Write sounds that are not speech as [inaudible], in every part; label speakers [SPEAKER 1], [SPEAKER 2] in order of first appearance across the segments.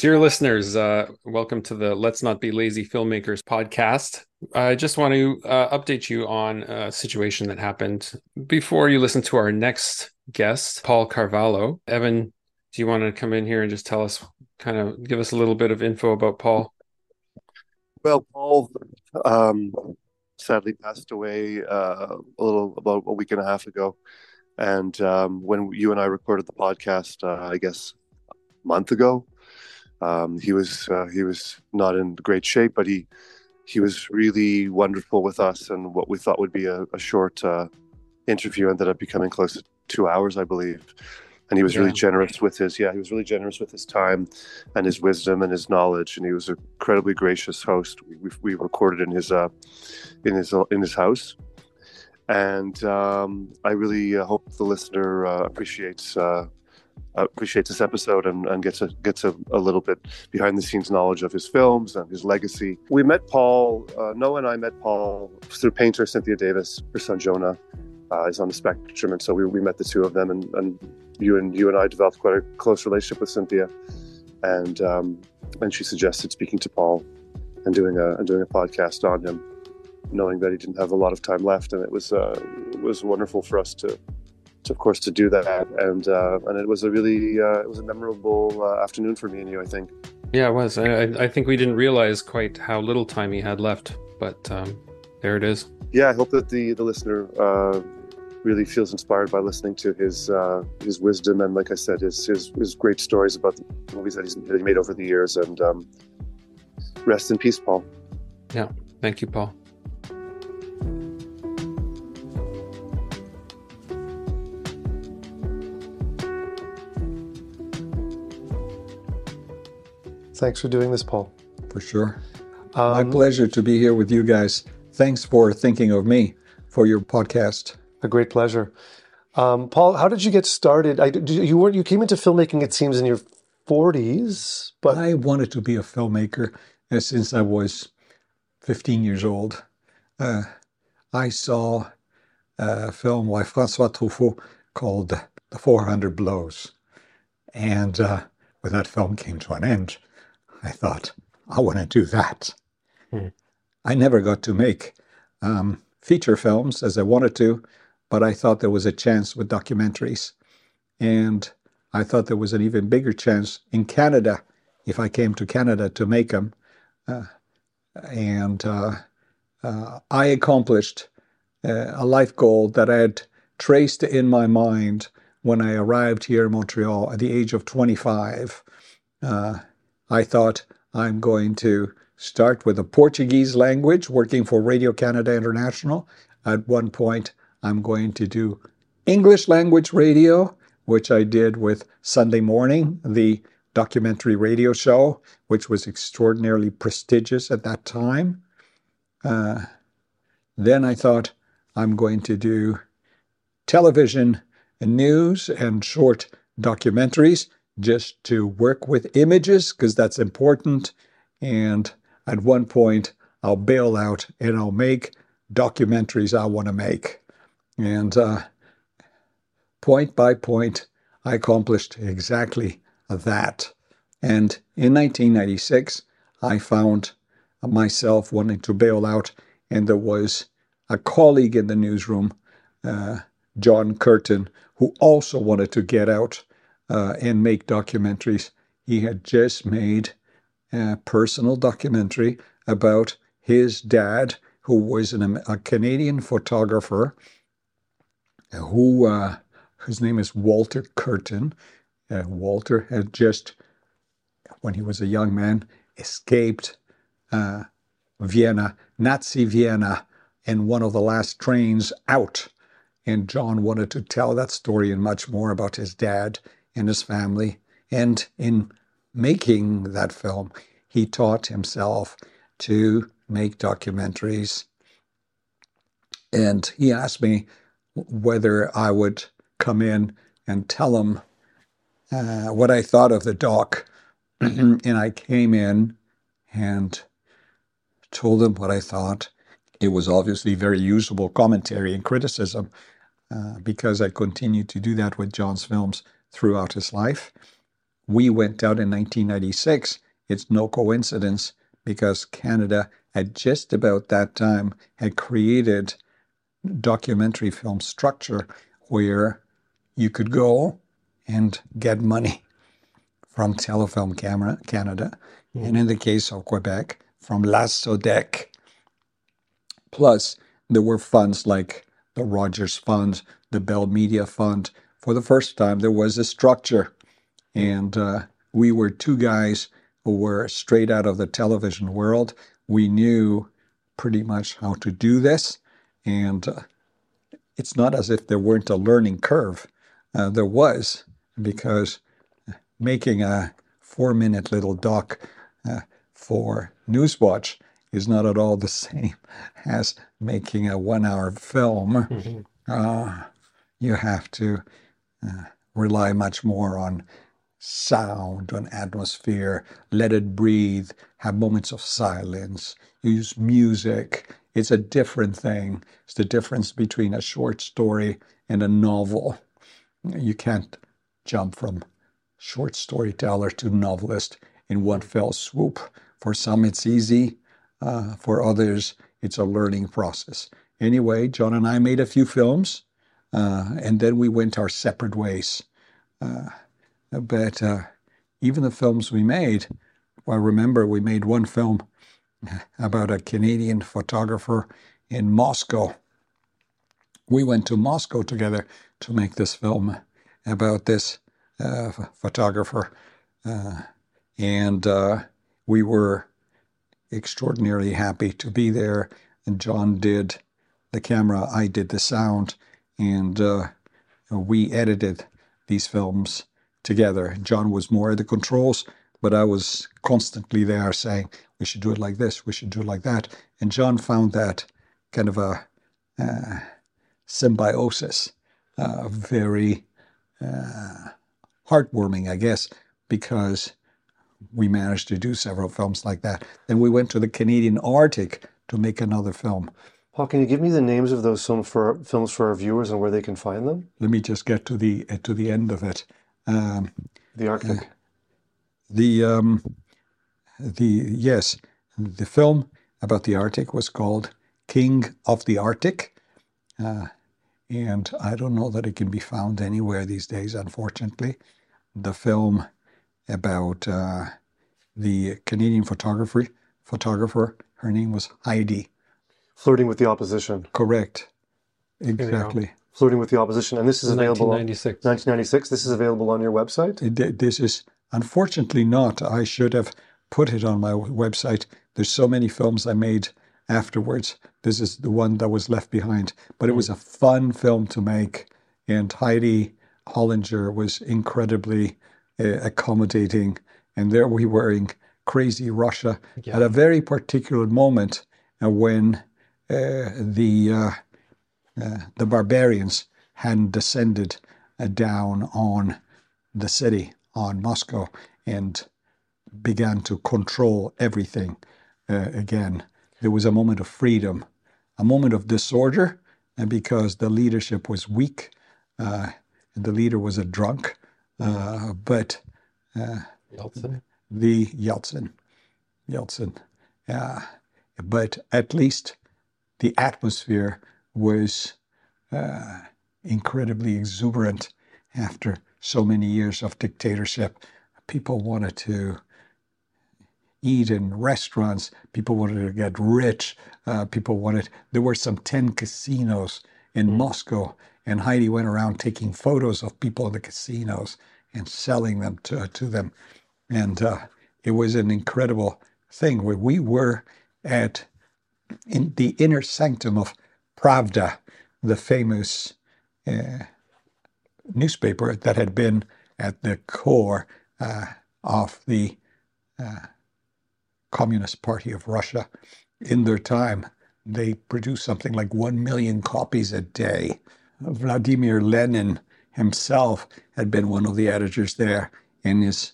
[SPEAKER 1] Dear listeners, uh, welcome to the Let's Not Be Lazy Filmmakers podcast. I just want to uh, update you on a situation that happened before you listen to our next guest, Paul Carvalho. Evan, do you want to come in here and just tell us, kind of give us a little bit of info about Paul?
[SPEAKER 2] Well, Paul um, sadly passed away uh, a little about a week and a half ago. And um, when you and I recorded the podcast, uh, I guess a month ago, um, he was uh, he was not in great shape, but he he was really wonderful with us, and what we thought would be a, a short uh, interview ended up becoming close to two hours, I believe. And he was yeah. really generous with his yeah he was really generous with his time, and his wisdom and his knowledge, and he was an incredibly gracious host. We, we, we recorded in his uh, in his in his house, and um, I really uh, hope the listener uh, appreciates uh, appreciates this episode and, and gets a gets a, a, little bit behind the scenes knowledge of his films and his legacy. We met Paul. Uh, Noah and I met Paul through painter Cynthia Davis. Her son Jonah uh, is on the spectrum, and so we, we met the two of them. And, and you and you and I developed quite a close relationship with Cynthia, and um, and she suggested speaking to Paul and doing a and doing a podcast on him, knowing that he didn't have a lot of time left, and it was uh, it was wonderful for us to of course, to do that, and uh, and it was a really uh, it was a memorable uh, afternoon for me and you. I think.
[SPEAKER 1] Yeah, it was. I, I think we didn't realize quite how little time he had left, but um, there it is.
[SPEAKER 2] Yeah, I hope that the the listener uh, really feels inspired by listening to his uh, his wisdom and, like I said, his his, his great stories about the movies that he's that he made over the years. And um, rest in peace, Paul.
[SPEAKER 1] Yeah, thank you, Paul.
[SPEAKER 3] Thanks for doing this, Paul.
[SPEAKER 4] For sure. Um, My pleasure to be here with you guys. Thanks for thinking of me for your podcast.
[SPEAKER 3] A great pleasure. Um, Paul, how did you get started? I, you were you came into filmmaking, it seems, in your 40s, but
[SPEAKER 4] I wanted to be a filmmaker uh, since I was 15 years old. Uh, I saw a film by Francois Truffaut called The 400 Blows. And uh, when that film came to an end, I thought, I want to do that. Hmm. I never got to make um, feature films as I wanted to, but I thought there was a chance with documentaries. And I thought there was an even bigger chance in Canada if I came to Canada to make them. Uh, and uh, uh, I accomplished uh, a life goal that I had traced in my mind when I arrived here in Montreal at the age of 25. Uh, I thought I'm going to start with the Portuguese language, working for Radio Canada International. At one point, I'm going to do English language radio, which I did with Sunday Morning, the documentary radio show, which was extraordinarily prestigious at that time. Uh, then I thought I'm going to do television news and short documentaries just to work with images because that's important. And at one point, I'll bail out and I'll make documentaries I want to make. And uh, point by point, I accomplished exactly that. And in 1996, I found myself wanting to bail out, and there was a colleague in the newsroom, uh, John Curtin, who also wanted to get out uh, and make documentaries. He had just made a personal documentary about his dad, who was an, a Canadian photographer, who uh, his name is Walter Curtin. Uh, Walter had just, when he was a young man, escaped uh, Vienna, Nazi Vienna, in one of the last trains out. And John wanted to tell that story and much more about his dad and his family. And in making that film, he taught himself to make documentaries. And he asked me whether I would come in and tell him uh, what I thought of the doc. [clears throat] and I came in and told him what I thought. It was obviously very usable commentary and criticism uh, because I continued to do that with John's films throughout his life. we went out in 1996. It's no coincidence because Canada at just about that time had created documentary film structure where you could go and get money from Telefilm Camera Canada, mm. and in the case of Quebec, from La Sodec. Plus, there were funds like the Rogers Fund, the Bell Media Fund. For the first time, there was a structure, and uh, we were two guys who were straight out of the television world. We knew pretty much how to do this, and uh, it's not as if there weren't a learning curve. Uh, there was, because making a four minute little doc uh, for Newswatch is not at all the [laughs] same as making a one hour film. Mm-hmm. [laughs] Uh, you have to rely much more on sound, on atmosphere, let it breathe, have moments of silence, use music. It's a different thing. It's the difference between a short story and a novel. You can't jump from short storyteller to novelist in one fell swoop. For some, it's easy. Uh, for others, it's a learning process. Anyway, John and I made a few films, uh, and then we went our separate ways. Uh, but uh, even the films we made, well, remember we made one film [laughs] about a Canadian photographer in Moscow. We went to Moscow together to make this film about this uh, photographer, uh, and we were extraordinarily happy to be there. And John did the camera, I did the sound, and uh, we edited these films together. John was more at the controls, but I was constantly there saying, we should do it like this, we should do it like that. And John found that kind of a uh, symbiosis, uh, very uh, heartwarming, I guess, because we managed to do several films like that. Then we went to the Canadian Arctic to make another film.
[SPEAKER 2] Paul, can you give me the names of those films for films for our viewers and where they can find them?
[SPEAKER 4] Let me just get to the uh, to the end of it. Um,
[SPEAKER 2] the Arctic. Uh,
[SPEAKER 4] the um, the yes, the film about the Arctic was called King of the Arctic, uh, and I don't know that it can be found anywhere these days, unfortunately. The film about uh, the Canadian photographer. Photographer. Her name was Heidi.
[SPEAKER 2] Flirting with the opposition.
[SPEAKER 4] Correct. Exactly.
[SPEAKER 2] Flirting with the opposition, and this is available.
[SPEAKER 1] 1996.
[SPEAKER 2] 1996. This is available on your website.
[SPEAKER 4] It, this is unfortunately not. I should have put it on my website. There's so many films I made afterwards. This is the one that was left behind. But it was a fun film to make, and Heidi Hollinger was incredibly uh, accommodating. And there we were in crazy Russia yeah. at a very particular moment uh, when the uh, uh, the barbarians hadn't descended uh, down on the city, on Moscow, and began to control everything again. There was a moment of freedom, a moment of disorder, and because the leadership was weak, the leader was a drunk, uh, but uh,
[SPEAKER 1] Yeltsin,
[SPEAKER 4] the Yeltsin, Yeltsin, uh, but at least the atmosphere was uh, incredibly exuberant after so many years of dictatorship. People wanted to eat in restaurants. People wanted to get rich. Uh, people wanted. There were some ten casinos in mm. Moscow, and Heidi went around taking photos of people in the casinos and selling them to, to them. And uh, it was an incredible thing where we were at in the inner sanctum of Pravda, the famous uh, newspaper that had been at the core uh, of the uh, Communist Party of Russia. In their time, they produced something like 1 million copies a day. Vladimir Lenin himself had been one of the editors there, and his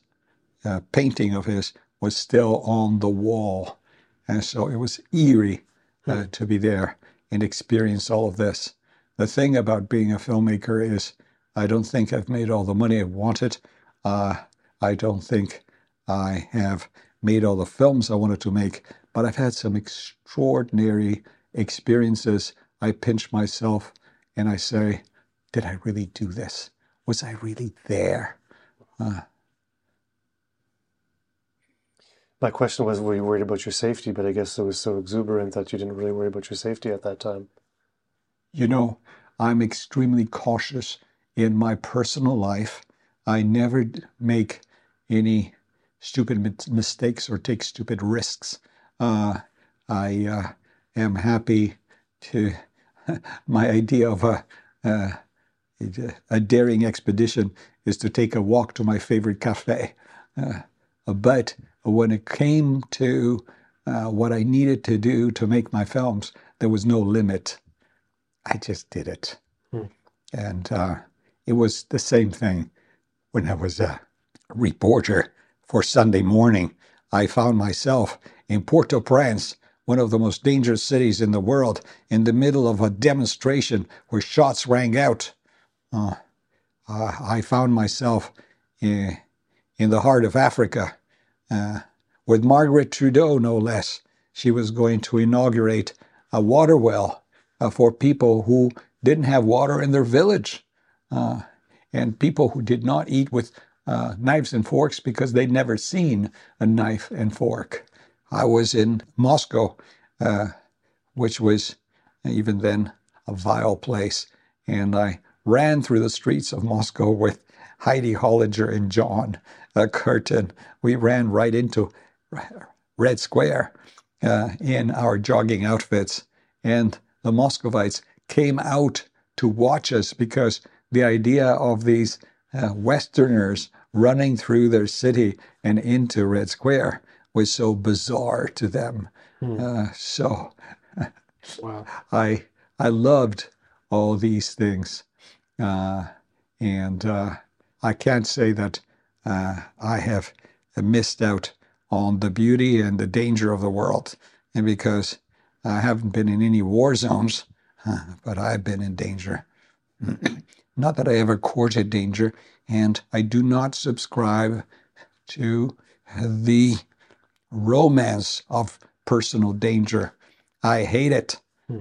[SPEAKER 4] uh, painting of his was still on the wall. And so it was eerie uh, hmm. to be there and experience all of this. The thing about being a filmmaker is I don't think I've made all the money I wanted. Uh, I don't think I have made all the films I wanted to make, but I've had some extraordinary experiences. I pinch myself and I say, Did I really do this? Was I really there? Uh,
[SPEAKER 2] My question was, were you worried about your safety? But I guess it was so exuberant that you didn't really worry about your safety at that time.
[SPEAKER 4] you know, I'm extremely cautious in my personal life. I never make any stupid mistakes or take stupid risks. Uh, I uh, am happy to, [laughs] my idea of a, uh, a daring expedition is to take a walk to my favorite cafe. But when it came to uh, what I needed to do to make my films, there was no limit. I just did it.
[SPEAKER 2] Hmm.
[SPEAKER 4] And uh, it was the same thing when I was a reporter for Sunday morning. I found myself in Port au Prince, one of the most dangerous cities in the world, in the middle of a demonstration where shots rang out. Uh, uh, I found myself in, in the heart of Africa uh, with Margaret Trudeau, no less. She was going to inaugurate a water well uh, for people who didn't have water in their village uh, and people who did not eat with uh, knives and forks because they'd never seen a knife and fork. I was in Moscow, uh, which was even then a vile place, and I ran through the streets of Moscow with Heidi Hollinger and John uh, Curtin. We ran right into Red Square uh, in our jogging outfits, and the Muscovites came out to watch us because the idea of these uh, Westerners running through their city and into Red Square was so bizarre to them.
[SPEAKER 2] Hmm.
[SPEAKER 4] Uh, so [laughs]
[SPEAKER 2] Wow.
[SPEAKER 4] I I loved all these things, uh, and uh, I can't say that uh, I have missed out on the beauty and the danger of the world, and because I haven't been in any war zones, uh, but I've been in danger. [clears throat] not that I ever courted danger, and I do not subscribe to the romance of personal danger. I hate it.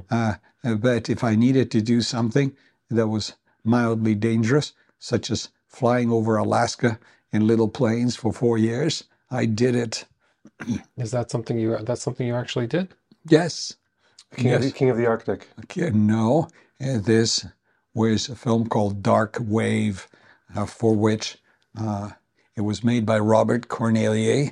[SPEAKER 4] Uh, but if I needed to do something that was mildly dangerous, such as flying over Alaska in little planes for four years, I did it.
[SPEAKER 1] Is that something you that's something you actually did?
[SPEAKER 4] Yes.
[SPEAKER 2] King, of, the, King of the Arctic.
[SPEAKER 4] Okay, no, this was a film called Dark Wave, uh, for which uh, it was made by Robert Cornelier,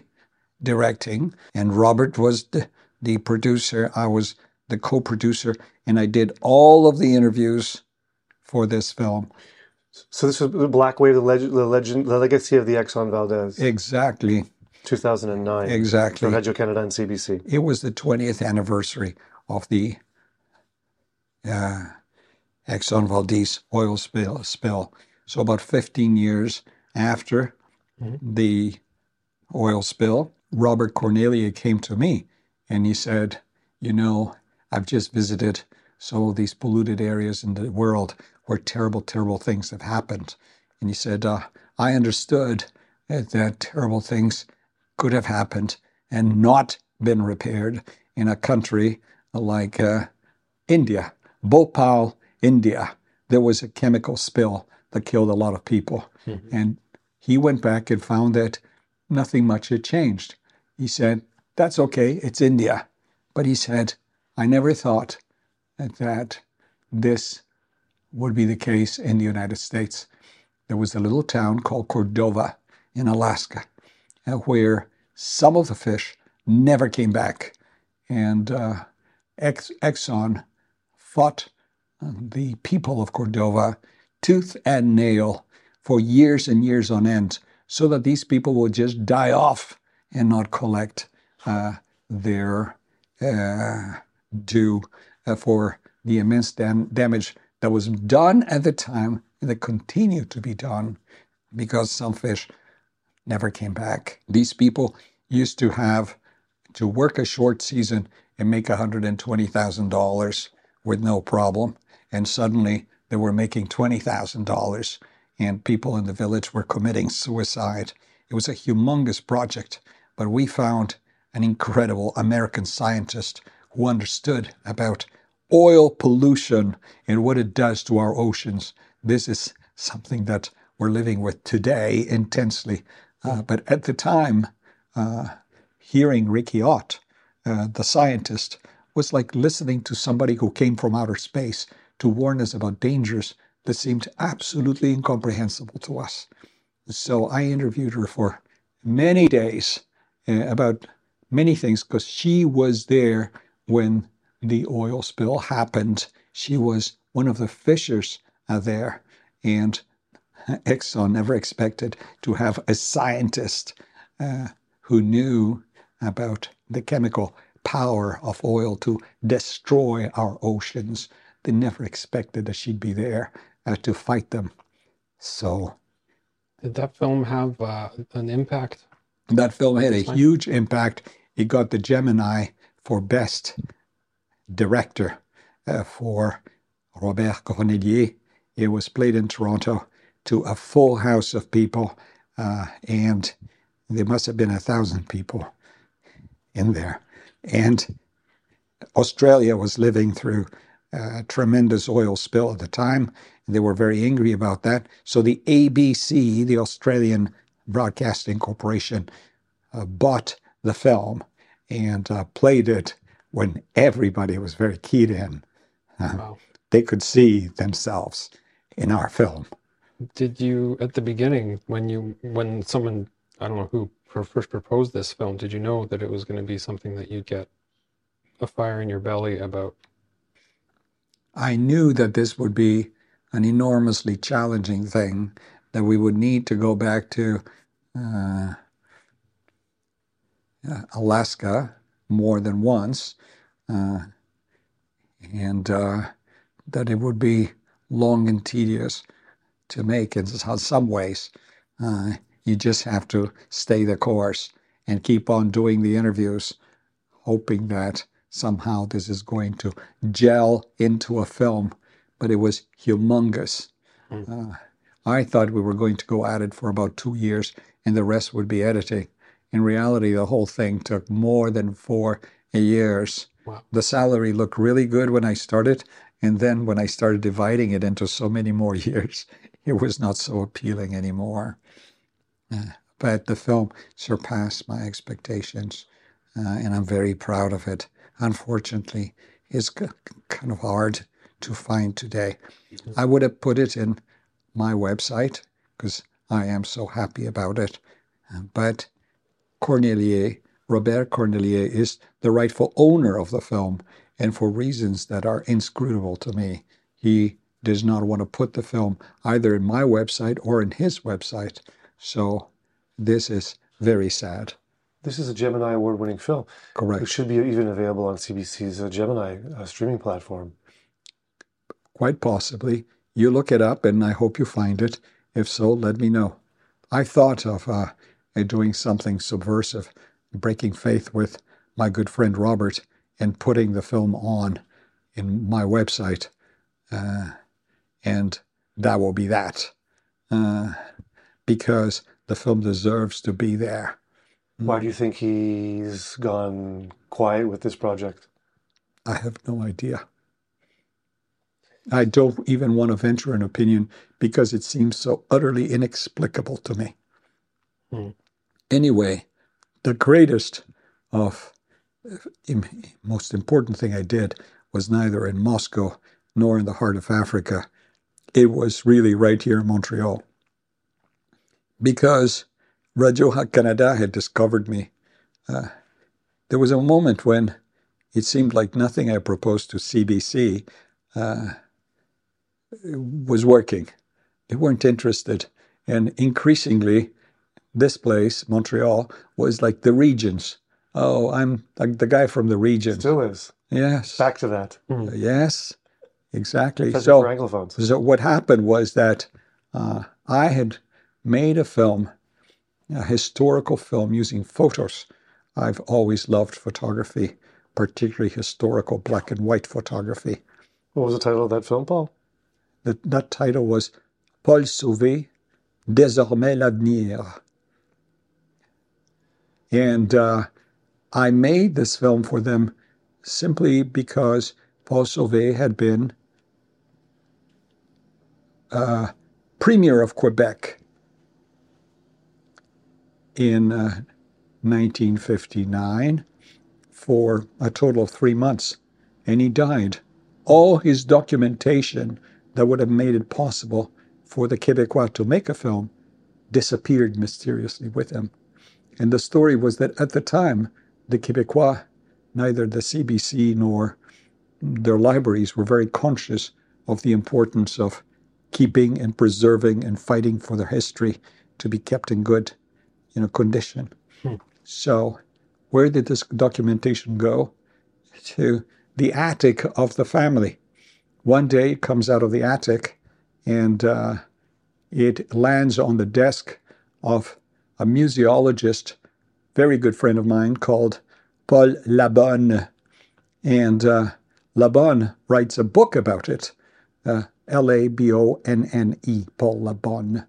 [SPEAKER 4] directing, and Robert was the, the producer. I was the co-producer, and I did all of the interviews for this film.
[SPEAKER 2] So this was the Black Wave, the legend, the legend, the legacy of the Exxon Valdez,
[SPEAKER 4] Exactly,
[SPEAKER 2] 2009.
[SPEAKER 4] exactly.
[SPEAKER 2] For Radio Canada and CBC.
[SPEAKER 4] It was the 20th anniversary of the uh, Exxon Valdez oil spill, spill. So, about 15 years after the oil spill, Robert Cornelier came to me and he said, You know, I've just visited some of these polluted areas in the world where terrible, terrible things have happened. And he said, uh, I understood that terrible things could have happened and not been repaired in a country like uh, India, Bhopal, India. There was a chemical spill that killed a lot of people. And he went back and found that nothing much had changed. He said, That's okay, it's India. But he said, I never thought that this would be the case in the United States. There was a little town called Cordova in Alaska uh, where some of the fish never came back. And uh, Ex- Exxon fought uh, the people of Cordova tooth and nail for years and years on end so that these people would just die off and not collect uh, their uh, due uh, for the immense dam- damage that was done at the time and that continued to be done because some fish never came back. These people used to have to work a short season and make $120,000 with no problem. And suddenly they were making $20,000 and people in the village were committing suicide. It was a humongous project, but we found an incredible American scientist who understood about oil pollution and what it does to our oceans. This is something that we're living with today intensely. Uh, but at the time, uh, hearing Riki Ott, uh, the scientist, was like listening to somebody who came from outer space to warn us about dangers that seemed absolutely incomprehensible to us. So I interviewed her for many days uh, about many things because she was there when the oil spill happened. She was one of the fishers uh, there, and [laughs] Exxon never expected to have a scientist uh, who knew about the chemical power of oil to destroy our oceans. They never expected that she'd be there uh, to fight them. So,
[SPEAKER 1] did that film have uh, an impact?
[SPEAKER 4] That film had a huge impact. It got the Gemini for Best Director uh, for Robert Cornelier. It was played in Toronto to a full house of people, uh, and there must have been a thousand people in there. And Australia was living through a tremendous oil spill at the time. They were very angry about that. So the ABC, the Australian Broadcasting Corporation, uh, bought the film and uh, played it when everybody was very keyed in. Uh, wow. They could see themselves in our film.
[SPEAKER 1] Did you, at the beginning, when you, when someone, I don't know who first proposed this film, did you know that it was going to be something that you'd get a fire in your belly about?
[SPEAKER 4] I knew that this would be an enormously challenging thing, that we would need to go back to uh, Alaska more than once, uh, and uh, that it would be long and tedious to make in some ways. Uh, you just have to stay the course and keep on doing the interviews, hoping that somehow this is going to gel into a film. But it was humongous. Mm. Uh, I thought we were going to go at it for about two years and the rest would be editing. In reality, the whole thing took more than four years. Wow. The salary looked really good when I started. And then when I started dividing it into so many more [laughs] years, it was not so appealing anymore. Uh, but the film surpassed my expectations, uh, and I'm very proud of it. Unfortunately, it's kind of hard to find today. Mm-hmm. I would have put it in my website because I am so happy about it. Uh, but Cornelier, Robert Cornelier, is the rightful owner of the film, and for reasons that are inscrutable to me, he does not want to put the film either in my website or in his website. So this is very sad.
[SPEAKER 2] This is a Gemini award winning film.
[SPEAKER 4] Correct.
[SPEAKER 2] It should be even available on CBC's uh, Gemini uh, streaming platform.
[SPEAKER 4] Quite possibly. You look it up and I hope you find it. If so, let me know. I thought of uh, doing something subversive, breaking faith with my good friend Robert and putting the film on in my website. Uh, and that will be that. Uh, because the film deserves to be there.
[SPEAKER 2] Why do you think he's gone quiet with this project?
[SPEAKER 4] I have no idea. I don't even want to venture an opinion because it seems so utterly inexplicable to me. Hmm. Anyway, the greatest of most important thing I did was neither in Moscow nor in the heart of Africa. It was really right here in Montreal because Radio Canada had discovered me. Uh, there was a moment when it seemed like nothing I proposed to CBC uh, was working. They weren't interested. And increasingly, this place, Montreal, was like the regions. Oh, I'm like the guy from the region.
[SPEAKER 2] Still is.
[SPEAKER 4] Yes.
[SPEAKER 2] Back to that.
[SPEAKER 4] Mm. yes, exactly.
[SPEAKER 2] so, Anglophones.
[SPEAKER 4] so what happened was that uh, I had made a film, a historical film using photos. I've always loved photography, particularly historical black and white photography.
[SPEAKER 2] What was the title of that film, Paul?
[SPEAKER 4] The, that title was Paul Sauvé, Désormais l'avenir. And uh, I made this film for them simply because Paul Sauvé had been uh, Premier of Quebec in uh, 1959 for a total of three months, and he died. All his documentation that would have made it possible for the Québécois to make a film disappeared mysteriously with him. And the story was that at the time, the Québécois, neither the CBC nor their libraries were very conscious of the importance of keeping and preserving and fighting for their history to be kept in good you know, condition. Hmm. So, where did this documentation go? To the attic of the family. One day it comes out of the attic and uh, it lands on the desk of a museologist, very good friend of mine called Paul Labonne. And uh, Labonne writes a book about it, uh, L A B O N N E, Paul Labonne.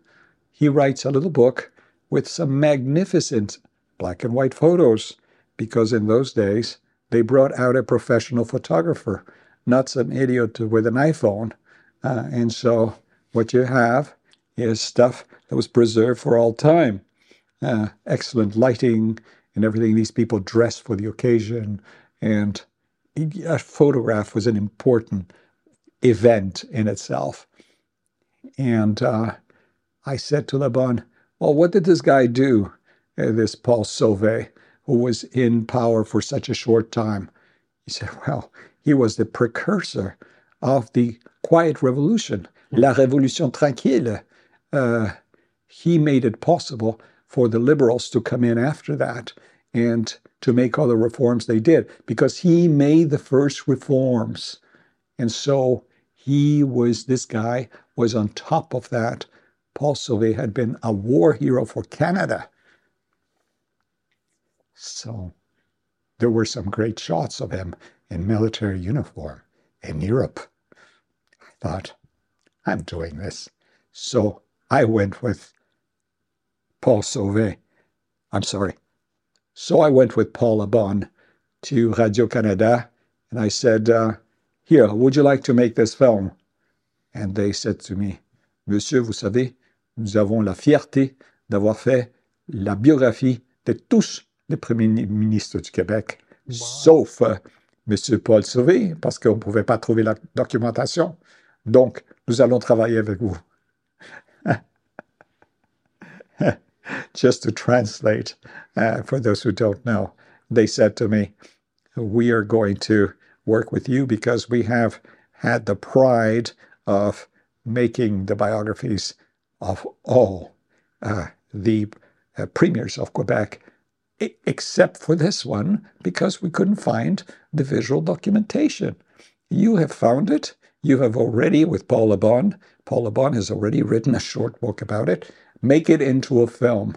[SPEAKER 4] He writes a little book with some magnificent black and white photos, because in those days they brought out a professional photographer, not some idiot with an iPhone. Uh, and so what you have is stuff that was preserved for all time. Uh, excellent lighting and everything. These people dressed for the occasion, and a photograph was an important event in itself. And uh, I said to Labonne, Well, what did this guy do, uh, this Paul Sauvé, who was in power for such a short time? He said, [laughs] Well, he was the precursor of the quiet revolution, la révolution tranquille. Uh, he made it possible for the liberals to come in after that and to make all the reforms they did because he made the first reforms. And so he was, this guy was on top of that. Paul Sauvé had been a war hero for Canada. So there were some great shots of him in military uniform in Europe. I thought, I'm doing this. So I went with Paul Sauvé. I'm sorry. So I went with Paul Labonne to Radio Canada and I said, uh, here, would you like to make this film? And they said to me, Monsieur, vous savez, nous avons la fierté d'avoir fait la biographie de tous les premiers ministres du Québec, wow. sauf euh, Monsieur Paul Sauvé, parce qu'on ne pouvait pas trouver la documentation. Donc, nous allons travailler avec vous. [laughs] Just to translate, uh, for those who don't know, they said to me, We are going to work with you because we have had the pride of making the biographies of all uh, the uh, premiers of Quebec, except for this one, because we couldn't find the visual documentation. You have found it. You have already, with Paul Labonne, Paul Labonne has already written a short book about it. Make it into a film.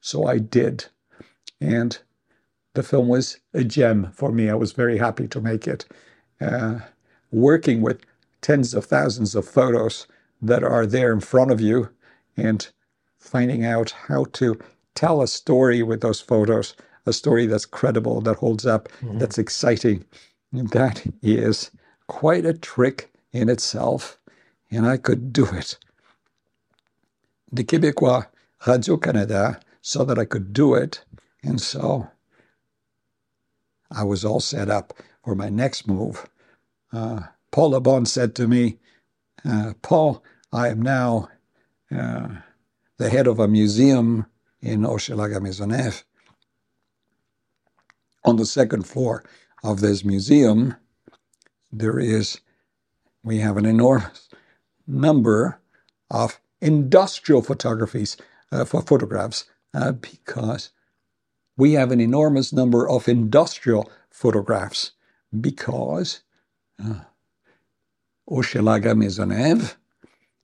[SPEAKER 4] So I did. And the film was a gem for me. I was very happy to make it. Uh, working with tens of thousands of photos that are there in front of you and finding out how to tell a story with those photos, a story that's credible, that holds up, mm-hmm. that's exciting. That is quite a trick in itself, and I could do it. The Québécois Radio-Canada saw that I could do it, and so I was all set up for my next move. Uh, Paul Labonne said to me, uh, Paul, I am now uh, the head of a museum in Hochelaga Maisonneuve. On the second floor of this museum, there is, we have an enormous number of industrial photographies, uh, for photographs, uh, because we have an enormous number of industrial photographs because uh, Hochelaga Maisonneuve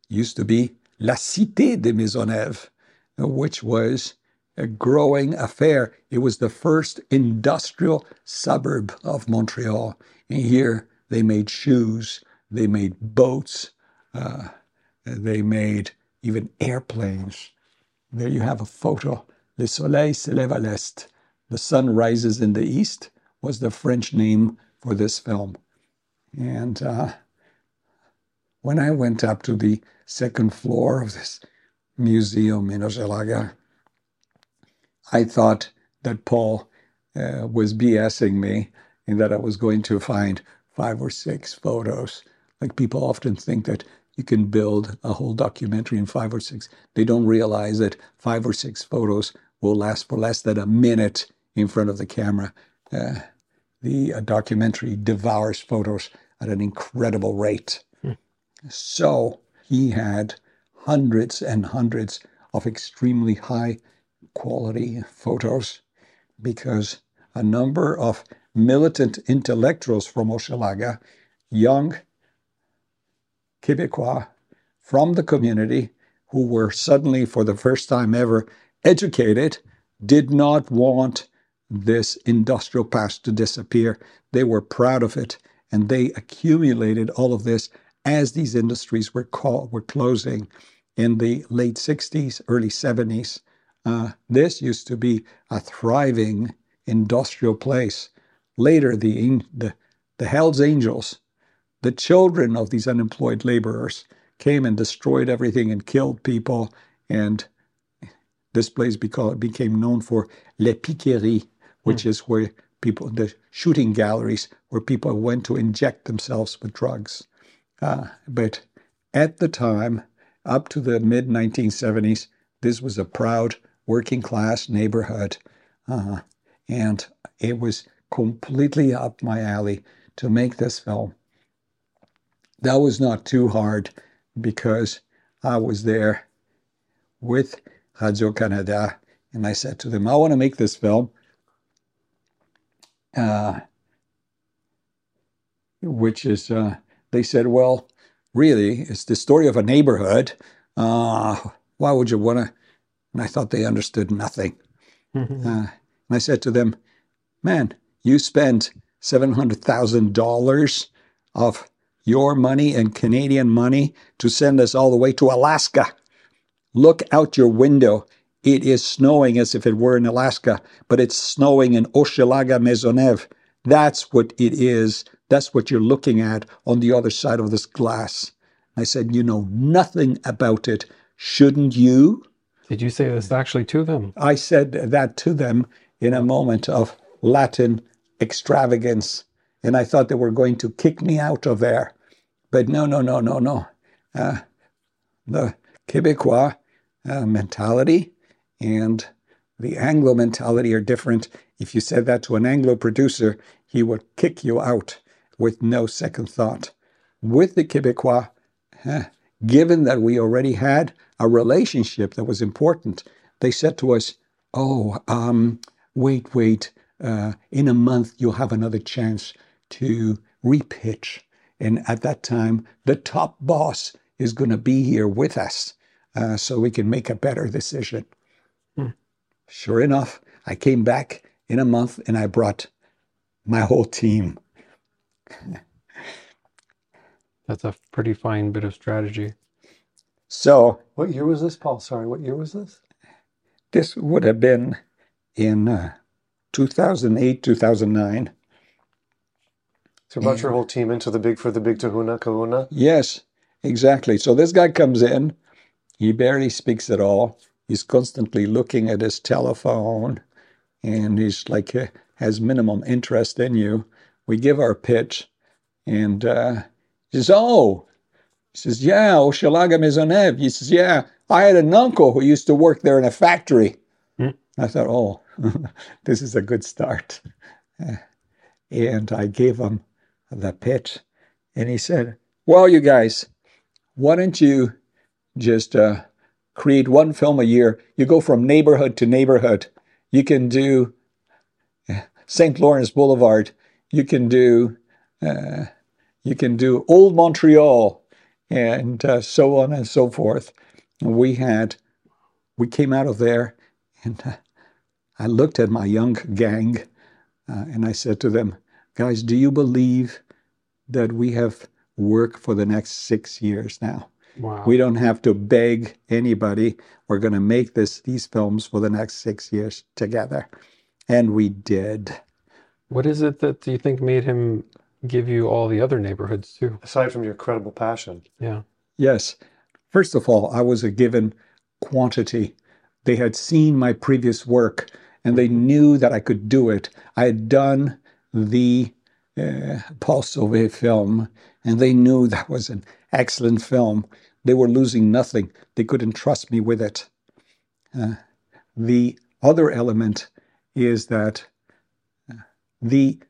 [SPEAKER 4] used to be La Cité de Maisonneuve, which was a growing affair. It was the first industrial suburb of Montreal. And here they made shoes, they made boats, uh, they made even airplanes. There you have a photo Le soleil se lève à l'est. The Sun Rises in the East was the French name for this film. And uh, when I went up to the second floor of this museum in Hochelaga, I thought that Paul uh, was BSing me and that I was going to find five or six photos. Like people often think that you can build a whole documentary in five or six. They don't realize that five or six photos will last for less than a minute in front of the camera. Uh, the uh, documentary devours photos at an incredible rate. Hmm. So he had hundreds and hundreds of extremely high quality photos because a number of militant intellectuals from Hochelaga, young Quebecois from the community who were suddenly, for the first time ever, educated, did not want this industrial past to disappear. They were proud of it, and they accumulated all of this as these industries were call, were closing in the late 60s, early 70s. Uh, this used to be a thriving industrial place. Later, the, the, the Hells Angels, the children of these unemployed laborers, came and destroyed everything and killed people. And this place became known for Les Piqueries, which mm. is where people, the shooting galleries, where people went to inject themselves with drugs. Uh, but at the time, up to the mid 1970s, this was a proud working class neighborhood. Uh, and it was completely up my alley to make this film. That was not too hard because I was there with Radio Canada and I said to them, I want to make this film. Uh, which is, uh, they said, well, really, it's the story of a neighborhood. Uh, why would you want to? And I thought they understood nothing. [laughs] Uh, and I said to them, man, you spent $700,000 of your money and Canadian money to send us all the way to Alaska. Look out your window. It is snowing as if it were in Alaska, but it's snowing in Hochelaga Maisonneuve. That's what it is. That's what you're looking at on the other side of this glass. I said, You know nothing about it. Shouldn't you?
[SPEAKER 1] Did you say this actually to them?
[SPEAKER 4] I said that to them in a moment of Latin extravagance. And I thought they were going to kick me out of there. But no, no, no, no, no. Uh, the Quebecois uh, mentality and the Anglo mentality are different. If you said that to an Anglo producer, he would kick you out with no second thought. With the Quebecois, uh, given that we already had a relationship that was important, they said to us, Oh, um, wait, wait, uh, in a month you'll have another chance to repitch. And at that time, the top boss is going to be here with us uh, so we can make a better decision. Hmm. Sure enough, I came back in a month and I brought my whole team.
[SPEAKER 1] That's a pretty fine bit of strategy.
[SPEAKER 4] So,
[SPEAKER 2] what year was this, Paul? Sorry, what year was this?
[SPEAKER 4] This would have been in uh, 2008, 2009.
[SPEAKER 2] So brought your whole team into the big for the big Tahuna Kahuna?
[SPEAKER 4] Yes, exactly. So this guy comes in, he barely speaks at all. He's constantly looking at his telephone and he's like uh, has minimum interest in you. We give our pitch and uh, he says, Oh, he says, Yeah, Hochelaga Maisonneuve. He says, Yeah, I had an uncle who used to work there in a factory. Hmm. I thought, Oh, [laughs] this is a good start. [laughs] And I gave him the pit, And he said, Well, you guys, why don't you just uh, create one film a year? You go from neighborhood to neighborhood. You can do uh, St. Lawrence Boulevard. You can do uh, you can do Old Montreal, and uh, so on and so forth. And we had we came out of there, and uh, I looked at my young gang uh, and I said to them, guys, do you believe that we have work for the next six years now? Wow. We don't have to beg anybody. We're going to make this these films for the next six years together. And we did.
[SPEAKER 1] What is it that you think made him give you all the other neighborhoods too?
[SPEAKER 2] Aside from your incredible passion.
[SPEAKER 1] Yeah.
[SPEAKER 4] Yes. First of all, I was a given quantity. They had seen my previous work and they knew that I could do it. I had done the uh, Paul Sauvé film, and they knew [laughs] that was an excellent film. They were losing nothing. They couldn't trust me with it. Uh, the other element is that uh, the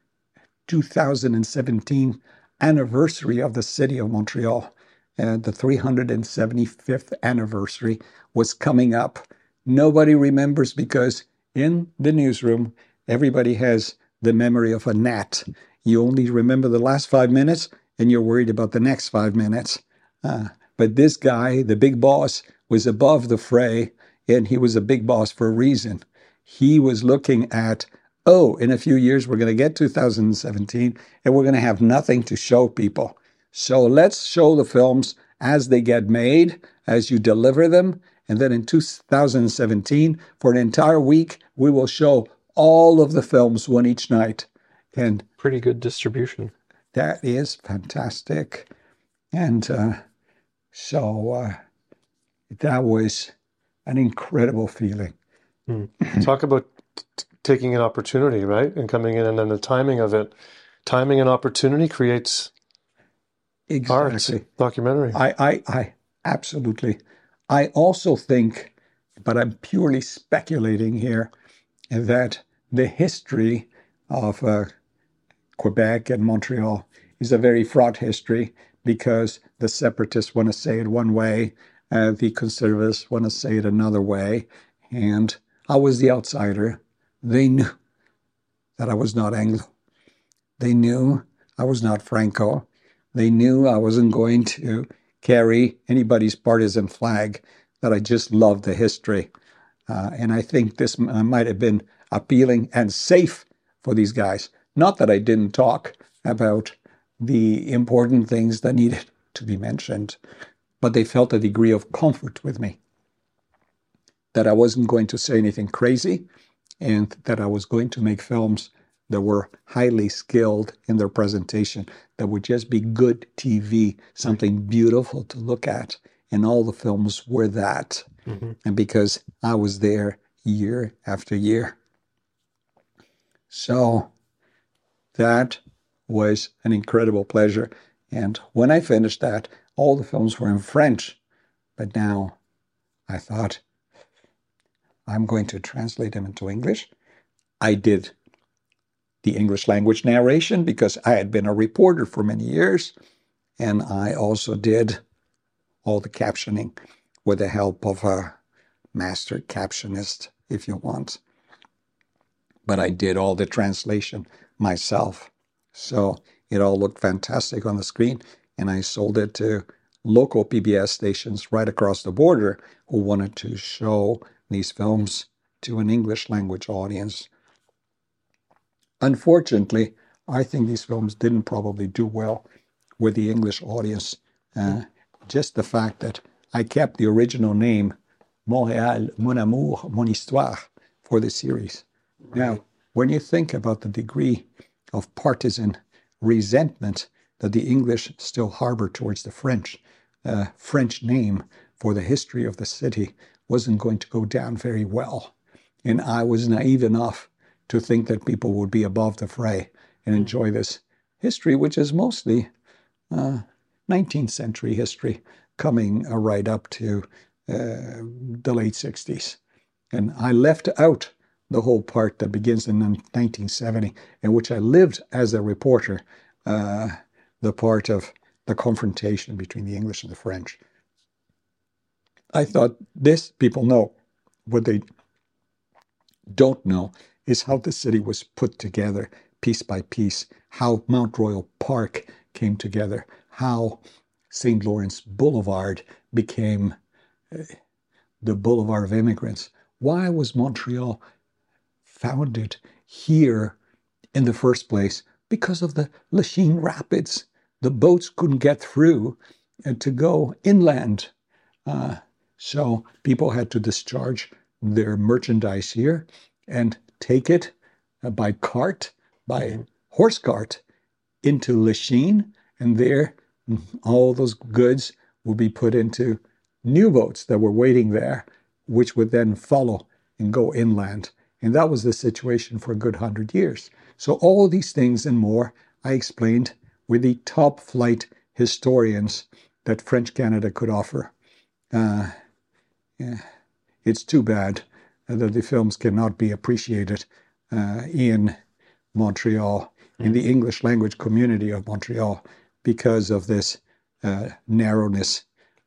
[SPEAKER 4] 2017 anniversary of the city of Montreal, uh, the 375th anniversary, was coming up. Nobody remembers because in the newsroom, everybody has the memory of a gnat. You only remember the last five minutes and you're worried about the next five minutes. Uh, but this guy, the big boss, was above the fray and he was a big boss for a reason. He was looking at, oh, in a few years, we're going to get 2017 and we're going to have nothing to show people. So let's show the films as they get made, as you deliver them. And then in 2017, for an entire week, we will show all of the films one each night. And
[SPEAKER 1] pretty good distribution.
[SPEAKER 4] That is fantastic. And uh, so uh, that was an incredible feeling.
[SPEAKER 2] Mm. Talk about t- taking an opportunity, right? And coming in, and then the timing of it. Timing and opportunity creates
[SPEAKER 4] exactly.
[SPEAKER 2] documentary.
[SPEAKER 4] I, I, I absolutely. I also think, but I'm purely speculating here, that the history of uh, Quebec and Montreal is a very fraught history because the separatists want to say it one way, uh, the conservatives want to say it another way. And I was the outsider. They knew that I was not Anglo. They knew I was not Franco. They knew I wasn't going to carry anybody's partisan flag, that I just loved the history. Uh, and I think this might have been appealing and safe for these guys. Not that I didn't talk about the important things that needed to be mentioned, but they felt a degree of comfort with me. That I wasn't going to say anything crazy and that I was going to make films that were highly skilled in their presentation, that would just be good TV, something beautiful to look at. And all the films were that. Mm-hmm. And because I was there year after year. So that was an incredible pleasure. And when I finished that, all the films were in French. But now I thought, I'm going to translate them into English. I did the English language narration because I had been a reporter for many years. And I also did all the captioning with the help of a master captionist, if you want. But I did all the translation myself. So it all looked fantastic on the screen. And I sold it to local PBS stations right across the border who wanted to show these films to an English language audience. Unfortunately, I think these films didn't probably do well with the English audience. Uh, just the fact that I kept the original name Montréal, Mon Amour, Mon Histoire for the series. Now, when you think about the degree of partisan resentment that the English still harbor towards the French, uh, French name for the history of the city wasn't going to go down very well. And I was naive enough to think that people would be above the fray and enjoy this history, which is mostly uh, 19th century history, coming uh, right up to uh, the late 60s. And I left out the whole part that begins in 1970, in which I lived as a reporter, uh, the part of the confrontation between the English and the French. I thought this people know. What they don't know is how the city was put together piece by piece, how Mount Royal Park came together, how St. Lawrence Boulevard became uh, the Boulevard of Immigrants. Why was Montreal founded here in the first place because of the Lachine Rapids. The boats couldn't get through uh, to go inland. Uh, so people had to discharge their merchandise here and take it uh, by cart, by horse cart, into Lachine, and there all those goods would be put into new boats that were waiting there, which would then follow and go inland. And that was the situation for a good hundred years. So all these things and more I explained with the top flight historians that French Canada could offer. Uh, yeah, it's too bad that the films cannot be appreciated uh, in Montreal, in the English language community of Montreal, because of this uh, narrowness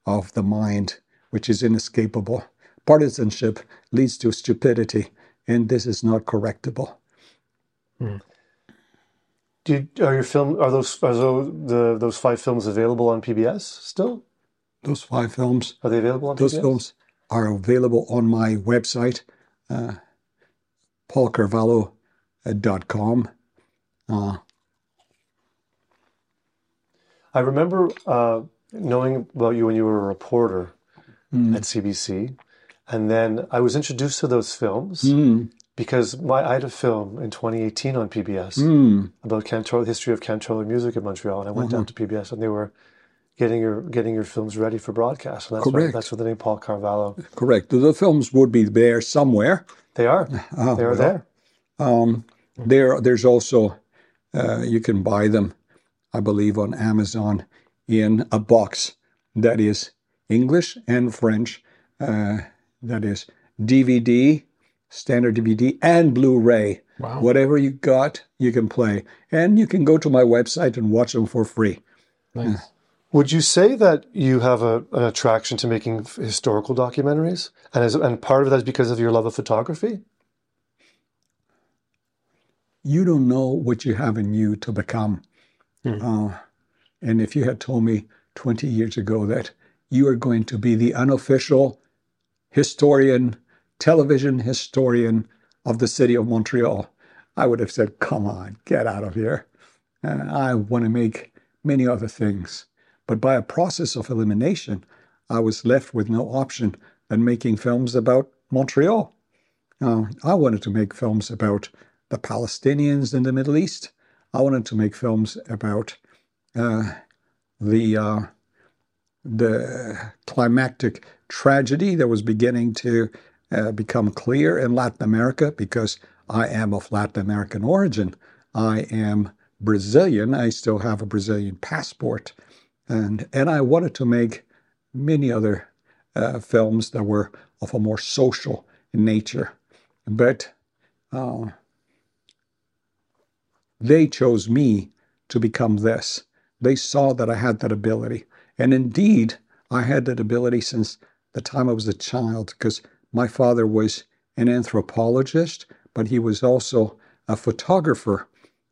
[SPEAKER 4] of the mind, which is inescapable. Partisanship leads to stupidity, and this is not correctable.
[SPEAKER 2] Do you, are your film are those are those the those five films available on PBS still?
[SPEAKER 4] Those five films,
[SPEAKER 2] Are they available on
[SPEAKER 4] those
[SPEAKER 2] PBS?
[SPEAKER 4] films are available on my website, uh, paulcarvalho.com. Uh,
[SPEAKER 2] I remember uh, knowing about you when you were a reporter at CBC, and then I was introduced to those films
[SPEAKER 4] mm,
[SPEAKER 2] because my, I had a film in 2018 on PBS
[SPEAKER 4] mm,
[SPEAKER 2] about Cantor, the history of Cantola music in Montreal, and I went down to PBS and they were getting your getting your films ready for broadcast, and that's
[SPEAKER 4] Correct.
[SPEAKER 2] that's where the name Paul Carvalho.
[SPEAKER 4] correct. The films would be there somewhere.
[SPEAKER 2] They are [laughs]
[SPEAKER 4] Oh,
[SPEAKER 2] they are
[SPEAKER 4] well.
[SPEAKER 2] there.
[SPEAKER 4] Um, there, there's also uh, you can buy them, I believe, on Amazon in a box that is English and French. Uh, that is DVD, standard DVD, and Blu-ray.
[SPEAKER 1] Wow.
[SPEAKER 4] Whatever you got, you can play, and you can go to my website and watch them for free.
[SPEAKER 1] Nice.
[SPEAKER 2] Would you say that you have a, an attraction to making f- historical documentaries, and is, and part of that is because of your love of photography?
[SPEAKER 4] you don't know what you have in you to become. Uh, and if you had told me 20 years ago that you are going to be the unofficial historian, television historian of the city of Montreal, I would have said, come on, get out of here. Uh, I want to make many other things. But by a process of elimination, I was left with no option than making films about Montreal. Uh, I wanted to make films about the Palestinians in the Middle East. I wanted to make films about uh, the uh, the climactic tragedy that was beginning to uh, become clear in Latin America because I am of Latin American origin. I am Brazilian. I still have a Brazilian passport, and and I wanted to make many other uh, films that were of a more social nature, but. Uh, they chose me to become this. They saw that I had that ability. And indeed, I had that ability since the time I was a child, because my father was an anthropologist, but he was also a photographer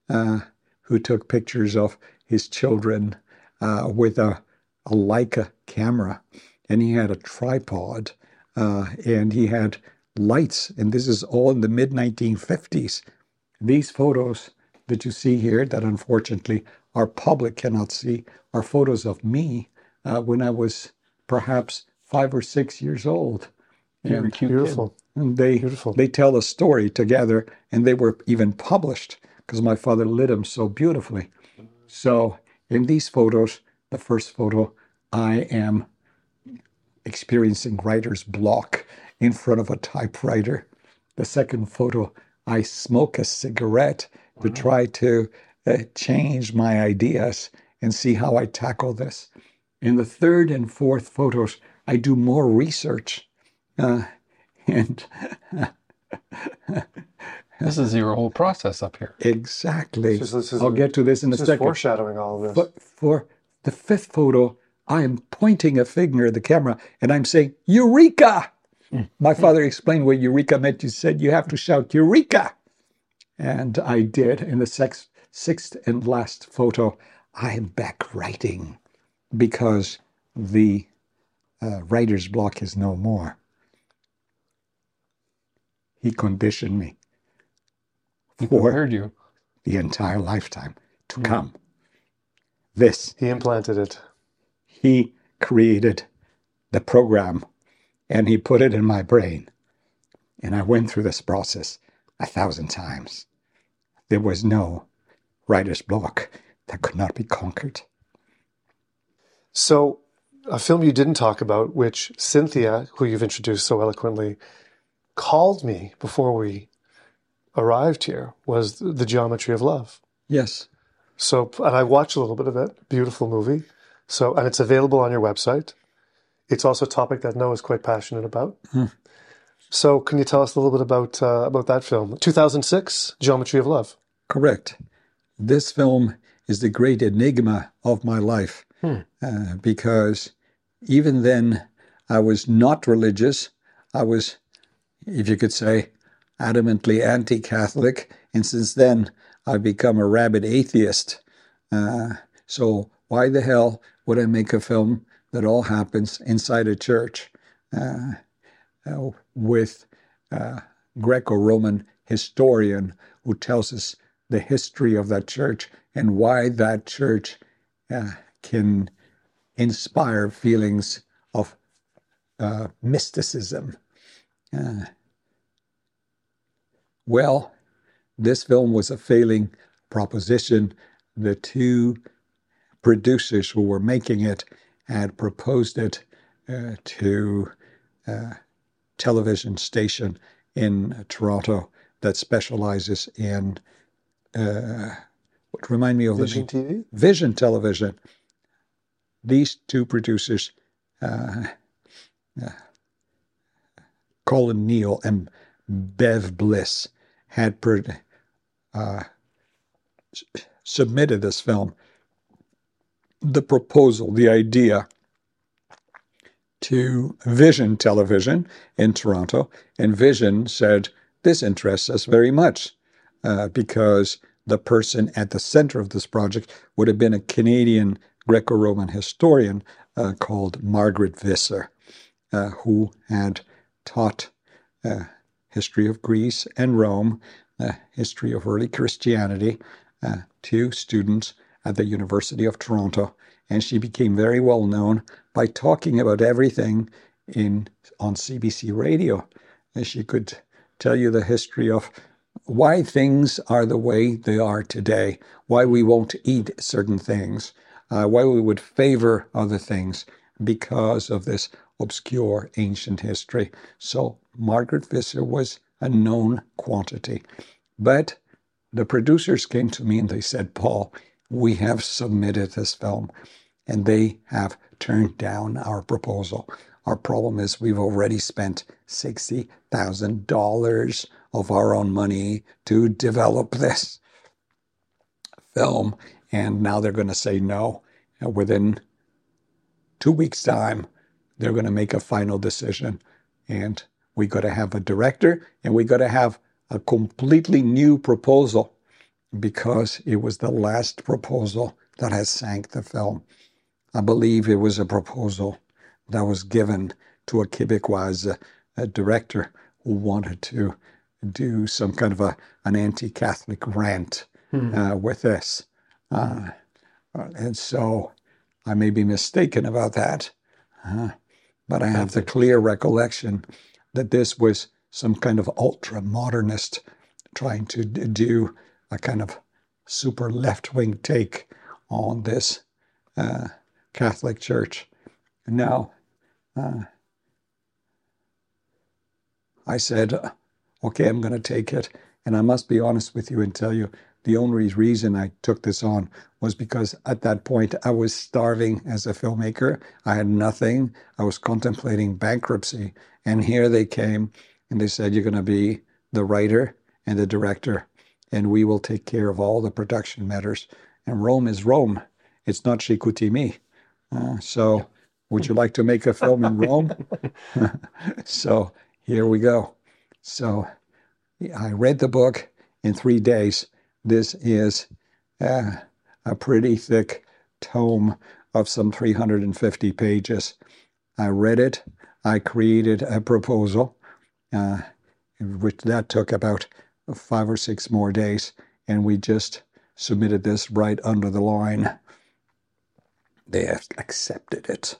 [SPEAKER 4] uh, who took pictures of his children uh, with a, a Leica camera. And he had a tripod uh, and he had lights. And this is all in the mid 1950s. These photos that you see here, that unfortunately our public cannot see, are photos of me uh, when I was perhaps five or six years old.
[SPEAKER 1] You were a cute
[SPEAKER 2] Beautiful.
[SPEAKER 4] And they
[SPEAKER 2] Beautiful.
[SPEAKER 4] they tell a story together, and they were even published because my father lit them so beautifully. So in these photos, the first photo, I am experiencing writer's block in front of a typewriter. The second photo, I smoke a cigarette to try to uh, change my ideas and see how I tackle this. In the third and fourth photos, I do more research. Uh, [laughs] and [laughs]
[SPEAKER 1] This is your whole process up here.
[SPEAKER 4] exactly,
[SPEAKER 2] This is- this is-
[SPEAKER 4] I'll get to this in a
[SPEAKER 2] This is
[SPEAKER 4] second.
[SPEAKER 2] foreshadowing all of this.
[SPEAKER 4] But for the fifth photo, I am pointing a finger at the camera and I'm saying, Eureka! My father explained what Eureka meant. He said, You have to shout, Eureka! And I did. In the sex, sixth and last photo, I am back writing because the uh, writer's block is no more. He conditioned me
[SPEAKER 1] He
[SPEAKER 4] for
[SPEAKER 1] you.
[SPEAKER 4] the entire lifetime to come. This
[SPEAKER 2] he implanted it.
[SPEAKER 4] he created the program and he put it in my brain. And I went through this process a thousand times. there was no writer's block that could not be conquered.
[SPEAKER 2] So, a film you didn't talk about, which Cynthia, who you've introduced so eloquently, called me before we arrived here, was The Geometry of Love.
[SPEAKER 4] Yes.
[SPEAKER 2] So, and I watched a little bit of it. Beautiful movie. So, and it's available on your website. It's also a topic that Noah is quite passionate about.
[SPEAKER 4] Hmm.
[SPEAKER 2] So, can you tell us a little bit about uh, about that film? 2006, Geometry of Love.
[SPEAKER 4] Correct. This film is the great enigma of my life
[SPEAKER 2] Hmm.
[SPEAKER 4] uh, because even then I was not religious. I was, if you could say, adamantly anti Catholic. And since then, I've become a rabid atheist. Uh, so, why the hell would I make a film that all happens inside a church uh, uh, with a Greco Roman historian who tells us the history of that church and why that church uh, can inspire feelings of uh, mysticism. Uh, well, this film was a failing proposition. The two producers who were making it had proposed it uh, to a television station in Toronto that specializes in uh, what remind me of
[SPEAKER 2] Vision
[SPEAKER 4] the?
[SPEAKER 2] TV?
[SPEAKER 4] Vision Television. These two producers, uh, uh, Colin Neal and Bev Bliss, had uh, s- submitted this film. The proposal, the idea to Vision Television in Toronto, and Vision said, This interests us very much uh, because the person at the center of this project would have been a Canadian Greco Roman historian uh, called Margaret Visser, uh, who had taught uh, history of Greece and Rome, the history of early Christianity uh, to students at the University of Toronto. And she became very well known by talking about everything in on CBC radio. And she could tell you the history of why things are the way they are today, why we won't eat certain things, uh, why we would favor other things because of this obscure ancient history. So Margaret Visser was a known quantity. But the producers came to me and they said, Paul, we have submitted this film and they have turned down our proposal. Our problem is we've already spent $60,000 of our own money to develop this film, and now they're going to say no. And within two weeks' time, they're going to make a final decision, and we got to have a director, and we got to have a completely new proposal because it was the last proposal that has sank the film. I believe it was a proposal that was given to a Quebecois uh, a director who wanted to do some kind of a an anti-Catholic rant uh, with this, uh, and so I may be mistaken about that, uh, but I have the clear recollection that this was some kind of ultra modernist trying to d- do a kind of super left wing take on this uh, Catholic Church. Now, uh, I said, okay, I'm going to take it. And I must be honest with you and tell you the only reason I took this on was because at that point I was starving as a filmmaker. I had nothing. I was contemplating bankruptcy. And here they came and they said, You're going to be the writer and the director, and we will take care of all the production matters. And Rome is Rome. It's not Chicoutimi. Uh, so, would you like to make a film in Rome? [laughs] [laughs] so, here we go. So, I read the book in three days. This is uh, a pretty thick tome of some 350 pages. I read it. I created a proposal, uh, which that took about five or six more days, and we just submitted this right under the line. They accepted it,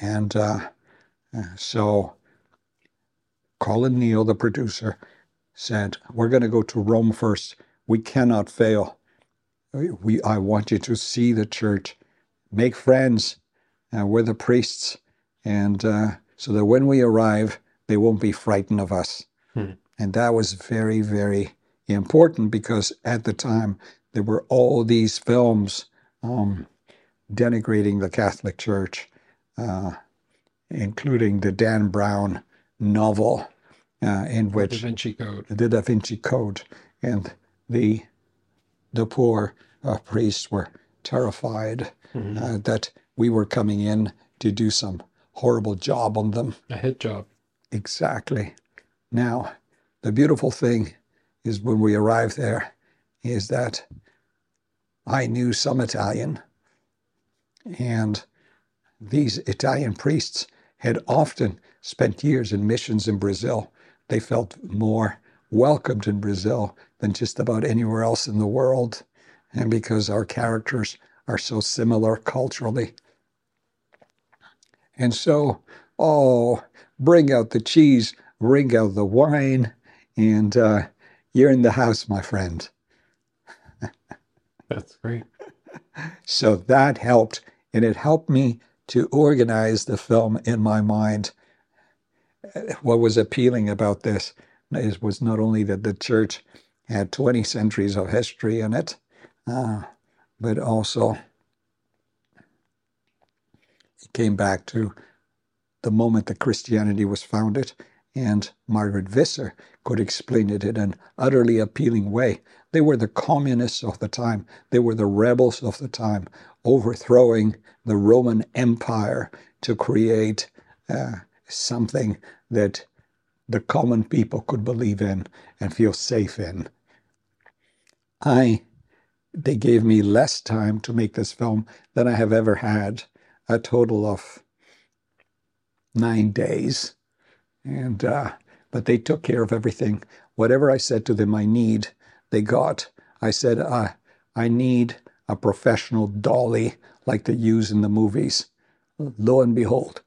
[SPEAKER 4] and uh, uh, so Colin Neal, the producer, said, We're going to go to Rome first. we cannot fail. We, I want you to see the church, make friends uh, with the priests, and uh, so that when we arrive, they won't be frightened of us.
[SPEAKER 1] Hmm.
[SPEAKER 4] And that was very, very important because at the time there were all these films um, denigrating the Catholic Church, uh, including the Dan Brown novel, uh, in which
[SPEAKER 1] Da Vinci Code.
[SPEAKER 4] the Da Vinci Code, and the the poor uh, priests were terrified
[SPEAKER 1] Mhm.
[SPEAKER 4] uh, that we were coming in to do some horrible job on them.
[SPEAKER 1] A hit job.
[SPEAKER 4] Exactly. Now, the beautiful thing is when we arrived there, is that I knew some Italian, and these Italian priests had often spent years in missions in Brazil. They felt more welcomed in Brazil than just about anywhere else in the world, and because our characters are so similar culturally. And so, oh, bring out the cheese, bring out the wine, and uh, you're in the house, my friend. [laughs]
[SPEAKER 1] That's great.
[SPEAKER 4] So that helped, and it helped me to organize the film in my mind. What was appealing about this is, was not only that the church had 20 centuries of history in it, uh, but also it came back to the moment that Christianity was founded, and Margaret Visser could explain it in an utterly appealing way. They were the communists of the time, they were the rebels of the time, overthrowing the Roman Empire to create uh, something that the common people could believe in and feel safe in. I they gave me less time to make this film than I have ever had, a total of nine days. And uh, but they took care of everything. Whatever I said to them I need, they got. I said, uh, I need a professional dolly like they use in the movies. Lo and behold,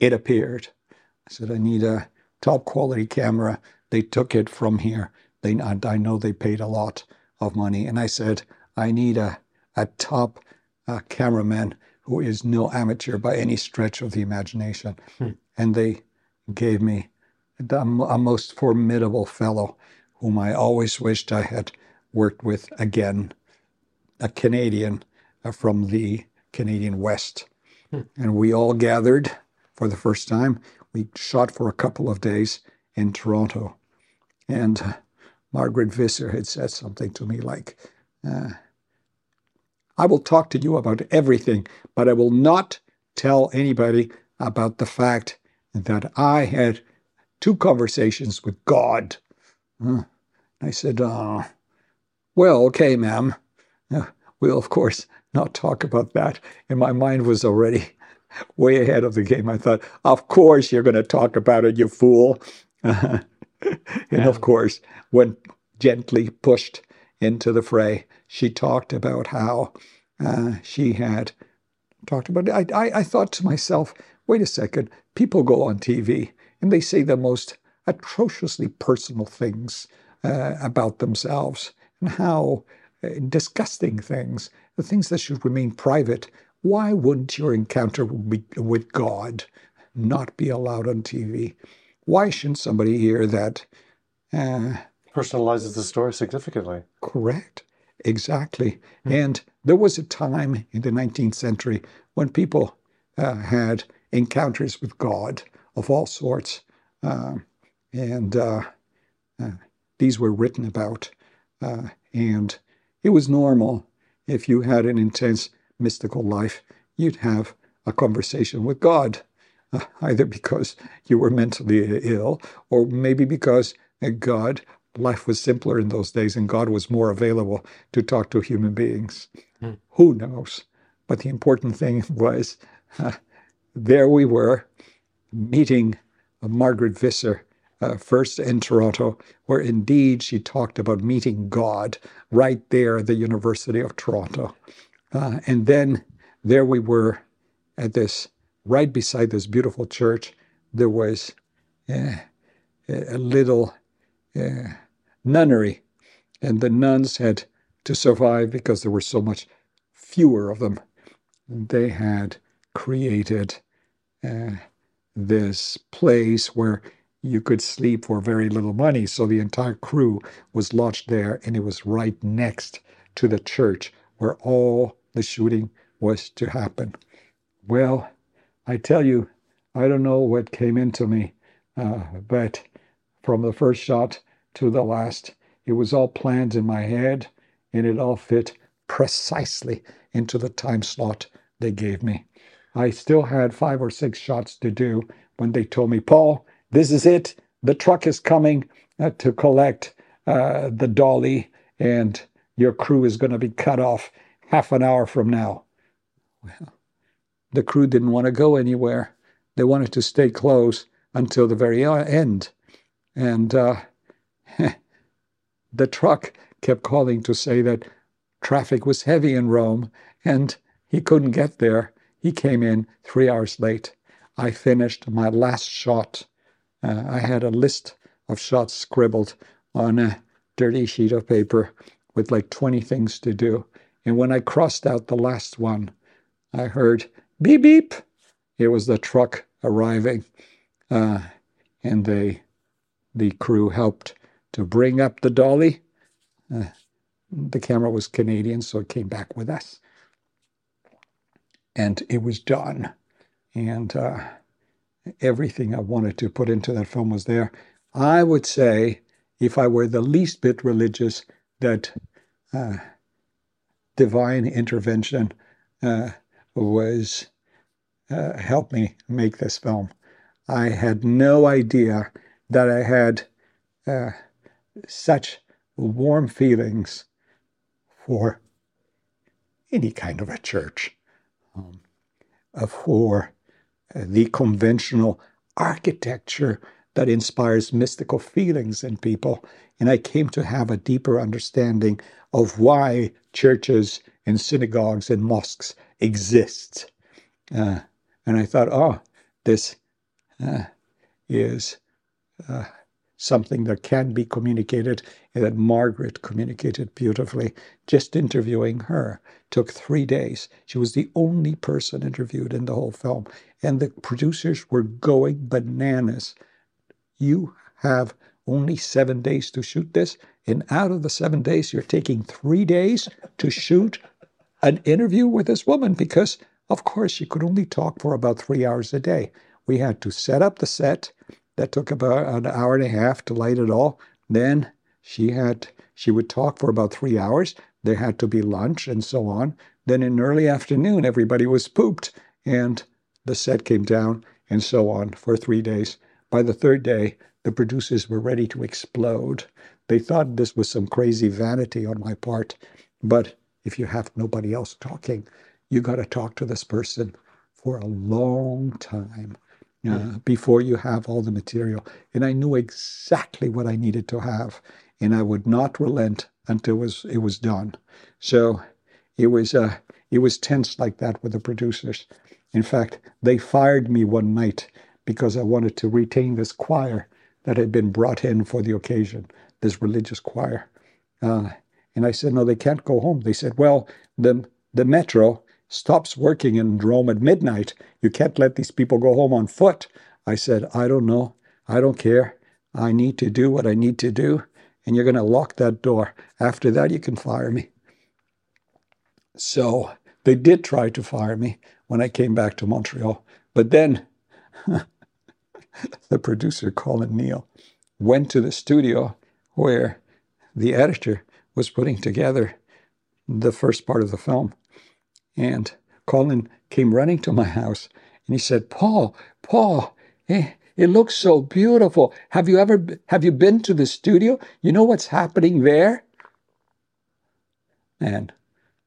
[SPEAKER 4] it appeared. I said, I need a top quality camera. They took it from here. They, I know they paid a lot of money. And I said, I need a, a top uh, cameraman who is no amateur by any stretch of the imagination.
[SPEAKER 1] Hmm.
[SPEAKER 4] And they gave me the, a most formidable fellow whom I always wished I had worked with again, a Canadian uh, from the Canadian West.
[SPEAKER 1] Hmm.
[SPEAKER 4] And we all gathered for the first time. We shot for a couple of days in Toronto. And uh, Margaret Visser had said something to me like, uh, I will talk to you about everything, but I will not tell anybody about the fact that I had two conversations with God. Uh, I said, uh, Well, okay, ma'am. Uh, we'll, of course, not talk about that. And my mind was already [laughs] way ahead of the game. I thought, Of course, you're going to talk about it, you fool. [laughs] and
[SPEAKER 1] Yeah.
[SPEAKER 4] of course, when gently pushed into the fray, she talked about how uh, she had talked about it. I, I, I thought to myself, wait a second, people go on TV and they say the most atrociously personal things uh, about themselves and how uh, disgusting things, the things that should remain private. Why wouldn't your encounter with God not be allowed on TV? Why shouldn't somebody hear that? Uh,
[SPEAKER 2] Personalizes the story significantly.
[SPEAKER 4] Correct. Exactly. And there was a time in the 19th century when people uh, had encounters with God of all sorts. Um, and uh, uh, these were written about. Uh, and it was normal if you had an intense mystical life, you'd have a conversation with God, uh, either because you were mentally ill or maybe because uh, God life was simpler in those days and God was more available to talk to human beings.
[SPEAKER 1] Hmm.
[SPEAKER 4] Who knows? But the important thing [laughs] was uh, there we were meeting Margaret Visser. Uh, first in Toronto, where indeed she talked about meeting God right there at the University of Toronto. Uh, and then there we were at this, right beside this beautiful church, there was uh, a little uh, nunnery. and the nuns had to survive because there were so much fewer of them. They had created uh, this place where you could sleep for very little money. So the entire crew was lodged there, and it was right next to the church where all the shooting was to happen. Well, I tell you, I don't know what came into me, uh, but from the first shot to the last, it was all planned in my head, and it all fit precisely into the time slot they gave me. I still had five or six shots to do when they told me, Paul, this is it. The truck is coming uh, to collect uh, the dolly, and your crew is going to be cut off half an hour from now. Well, the crew didn't want to go anywhere. They wanted to stay close until the very end. And uh, [laughs] the truck kept calling to say that traffic was heavy in Rome and he couldn't get there. He came in three hours late. I finished my last shot. Uh, I had a list of shots scribbled on a dirty sheet of paper with like 20 things to do. And when I crossed out the last one, I heard beep beep. It was the truck arriving. Uh, and they, the crew helped to bring up the dolly. Uh, the camera was Canadian, so it came back with us. And it was done. And uh, everything I wanted to put into that film was there. I would say, if I were the least bit religious, that uh, divine intervention uh, was uh, helped me make this film. I had no idea that I had uh, such warm feelings for any kind of a church, um, for the conventional architecture that inspires mystical feelings in people. And I came to have a deeper understanding of why churches and synagogues and mosques exist. Uh, and I thought, oh, this uh, is uh, something that can be communicated and that Margaret communicated beautifully. Just interviewing her took three days. She was the only person interviewed in the whole film. And the producers were going bananas. You have only seven days to shoot this. And out of the seven days, you're taking three days to shoot an interview with this woman because, of course, she could only talk for about three hours a day. We had to set up the set. That took about an hour and a half to light it all. Then she had she would talk for about three hours. There had to be lunch and so on. Then in early afternoon, everybody was pooped, and the set came down and so on for three days. By the third day, the producers were ready to explode. They thought this was some crazy vanity on my part. But if you have nobody else talking, you got to talk to this person for a long time uh, before you have all the material. And I knew exactly what I needed to have, and I would not relent until it was it was done. So it was uh, it was tense like that with the producers. In fact, they fired me one night because I wanted to retain this choir that had been brought in for the occasion, this religious choir. Uh, and I said, no, they can't go home. They said, well, the the metro stops working in Rome at midnight. You can't let these people go home on foot. I said, I don't know. I don't care. I need to do what I need to do. And you're going to lock that door. After that, you can fire me. So they did try to fire me when I came back to Montreal. But then [laughs] the producer, Colin Neal, went to the studio where the editor was putting together the first part of the film. And Colin came running to my house and he said, Paul, Paul, eh, it looks so beautiful. Have you ever have you been to the studio? You know what's happening there? And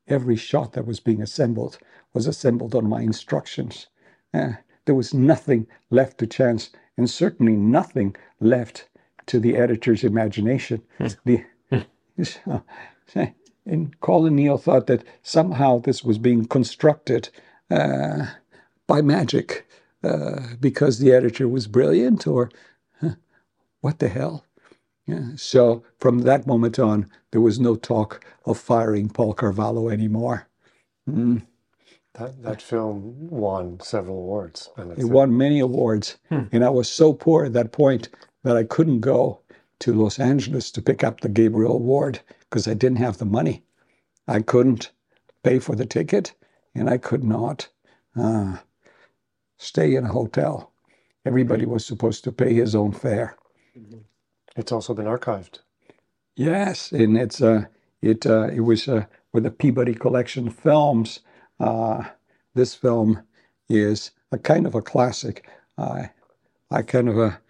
[SPEAKER 4] every shot that was being assembled was assembled on my instructions. Eh, there was nothing left to chance, and certainly nothing left to the editor's imagination. Hmm. the, [laughs] and Colin Neal thought that somehow this was being constructed uh, by magic uh, because the editor was brilliant, or huh, what the hell? Yeah. So from that moment on, there was no talk of firing Paul Carvalho anymore. Mm.
[SPEAKER 2] That that film won several awards.
[SPEAKER 4] It won many awards, and I was so poor at that point that I couldn't go to Los Angeles to pick up the Gabriel Award because I didn't have the money. I couldn't pay for the ticket, and I could not uh, stay in a hotel. Everybody was supposed to pay his own fare.
[SPEAKER 2] it's also been archived.
[SPEAKER 4] Yes, and it's uh, it uh, it was uh, with the Peabody Collection Films. Uh, this film is a kind of a classic. I I kind of a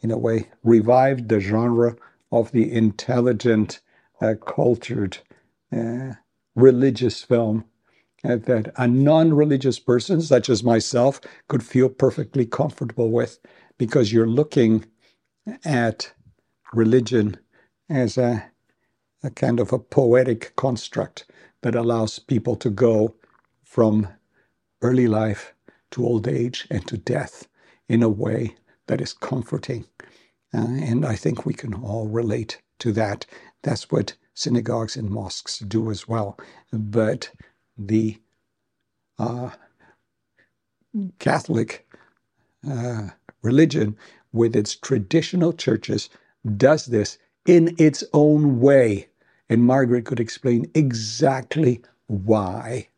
[SPEAKER 4] in a way revived the genre of the intelligent, uh, cultured, uh, religious film uh, that a non-religious person such as myself could feel perfectly comfortable with, because you're looking at religion as a a kind of a poetic construct that allows people to go from early life to old age and to death in a way that is comforting. Uh, and I think we can all relate to that. That's what synagogues and mosques do as well. But the uh, Catholic uh, religion, with its traditional churches, does this in its own way. And Margaret could explain exactly why.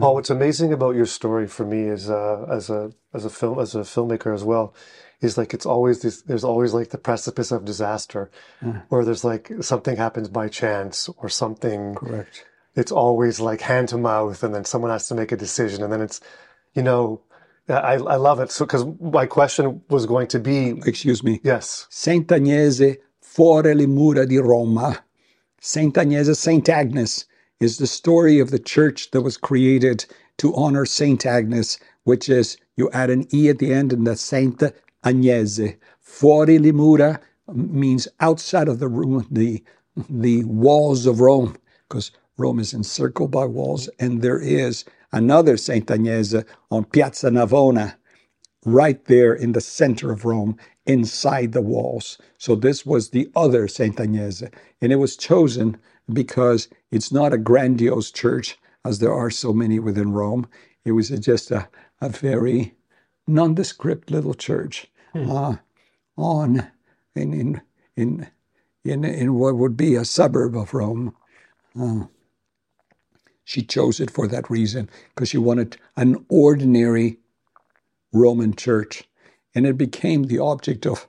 [SPEAKER 2] Paul, what's amazing about your story for me is uh, as a as a film as a filmmaker as well, is like it's always this. There's always like the precipice of disaster, or there's like something happens by chance or something.
[SPEAKER 4] Correct.
[SPEAKER 2] It's always like hand to mouth, and then someone has to make a decision, and then it's, you know, I I love it. So because my question was going to be
[SPEAKER 4] Excuse me.
[SPEAKER 2] yes,
[SPEAKER 4] Sant'Agnese fuori le mura di Roma. Saint Sant'Agnese, Saint Agnes, is the story of the church that was created to honor Saint Agnes, which is you add an e at the end and the Saint Agnese. Fuori le mura means outside of the room, the the walls of Rome, because Rome is encircled by walls, and there is another Saint Agnese on Piazza Navona, right there in the center of Rome, inside the walls. So this was the other Saint Agnese, and it was chosen because it's not a grandiose church as there are so many within Rome. It was just a, a very nondescript little church uh, on in in in in in what would be a suburb of Rome. Uh, she chose it for that reason because she wanted an ordinary Roman church. And it became the object of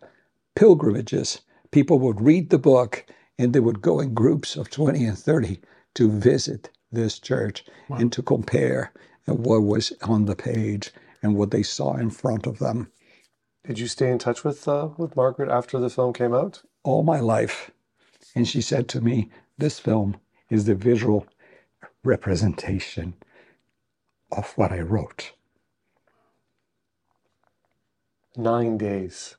[SPEAKER 4] pilgrimages. People would read the book and they would go in groups of 20 and 30 to visit this church and to compare what was on the page and what they saw in front of them
[SPEAKER 2] did you stay in touch with uh, with Margaret after the film came out?
[SPEAKER 4] all my life. And she said to me, This film is the visual representation of what I wrote.
[SPEAKER 2] Nine days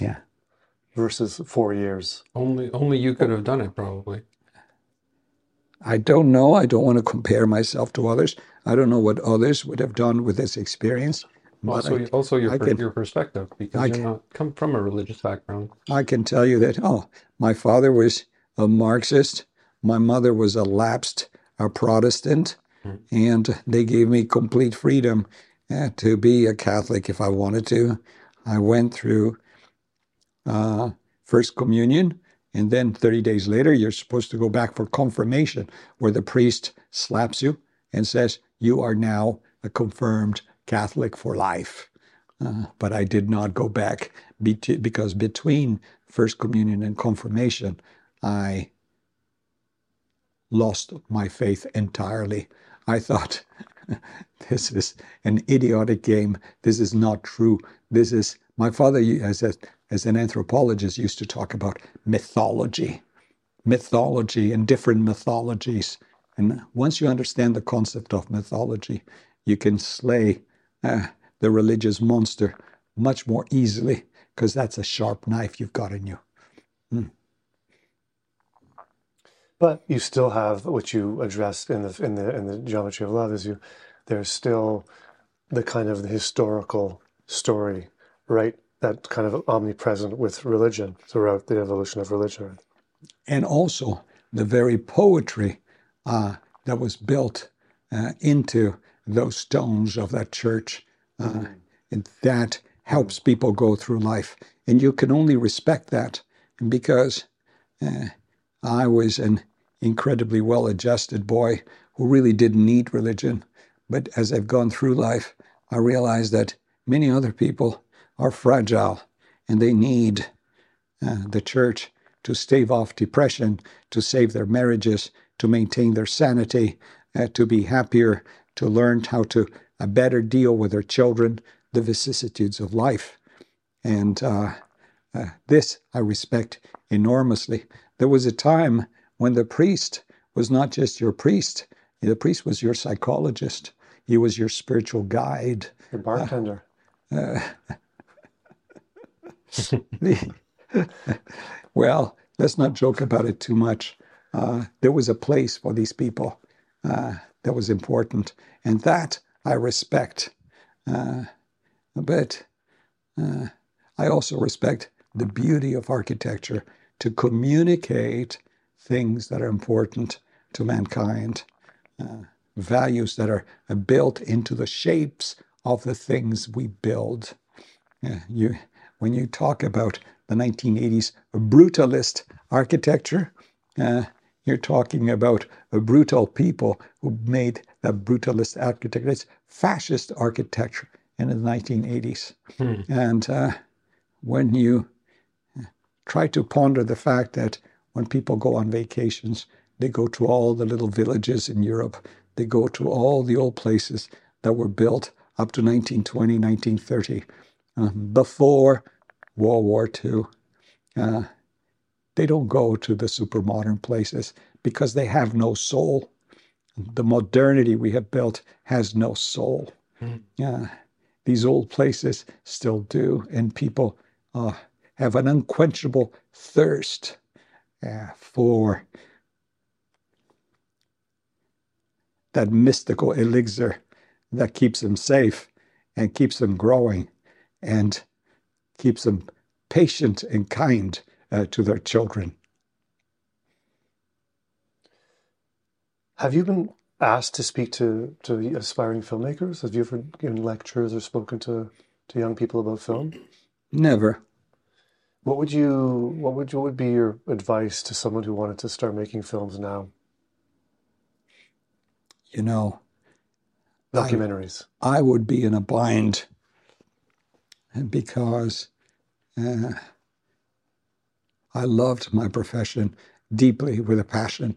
[SPEAKER 4] Yeah.
[SPEAKER 2] versus four years.
[SPEAKER 1] Only only you could have done it, probably.
[SPEAKER 4] I don't know. I don't want to compare myself to others. I don't know what others would have done with this experience. But
[SPEAKER 1] Also,
[SPEAKER 4] I,
[SPEAKER 1] also your per-
[SPEAKER 4] can-
[SPEAKER 1] your perspective, because
[SPEAKER 4] I
[SPEAKER 1] you're
[SPEAKER 4] can-
[SPEAKER 1] not come from a religious background.
[SPEAKER 4] I can tell you that, oh, my father was a Marxist. My mother was a lapsed a Protestant. And they gave me complete freedom uh, to be a Catholic if I wanted to. I went through uh, First Communion, and then 30 days later, you're supposed to go back for confirmation, where the priest slaps you and says, You are now a confirmed Catholic for life. Uh, but I did not go back because between First Communion and confirmation, I lost my faith entirely. I thought, [laughs] this is an idiotic game. This is not true. This is my father, as a, as an anthropologist, used to talk about mythology, mythology and different mythologies. And once you understand the concept of mythology, you can slay uh, the religious monster much more easily because that's a sharp knife you've got in you.
[SPEAKER 2] But you still have what you addressed in the in the in the geometry of love is you there's still the kind of the historical story right that kind of omnipresent with religion throughout the evolution of religion.
[SPEAKER 4] And also the very poetry uh, that was built uh, into those stones of that church. Uh, that helps people go through life. And you can only respect that because uh, I was an incredibly well adjusted boy who really didn't need religion. But as I've gone through life, I realized that many other people are fragile and they need uh, the church to stave off depression, to save their marriages, to maintain their sanity, uh, to be happier, to learn how to uh, better deal with their children, the vicissitudes of life. And uh, uh, this I respect enormously. There was a time when the priest was not just your priest, the priest was your psychologist, he was your spiritual guide,
[SPEAKER 2] your bartender. [laughs] [laughs]
[SPEAKER 4] Well, let's not joke about it too much. Uh, there was a place for these people uh, that was important, and that I respect. Uh, but uh, I also respect the beauty of architecture to communicate things that are important to mankind, uh, values that are built into the shapes of the things we build. you, when you talk about the 1980s brutalist architecture, uh, you're talking about a brutal people who made that brutalist architecture. It's fascist architecture in the 1980s. Hmm. And uh, when you try to ponder the fact that when people go on vacations, they go to all the little villages in Europe, they go to all the old places that were built up to 1920, 1930, uh, before World War II. Uh, they don't go to the super modern places because they have no soul. The modernity we have built has no soul. Mm. Uh, these old places still do, and people uh, have an unquenchable thirst uh, for that mystical elixir that keeps them safe and keeps them growing and keeps them patient and kind uh, to their children.
[SPEAKER 2] Have you been asked to speak to, to aspiring filmmakers? Have you ever given lectures or spoken to, to young people about film?
[SPEAKER 4] Never.
[SPEAKER 2] What would you what would what would be your advice to someone who wanted to start making films now?
[SPEAKER 4] You know,
[SPEAKER 2] documentaries.
[SPEAKER 4] I, I would be in a bind because uh, I loved my profession deeply with a passion,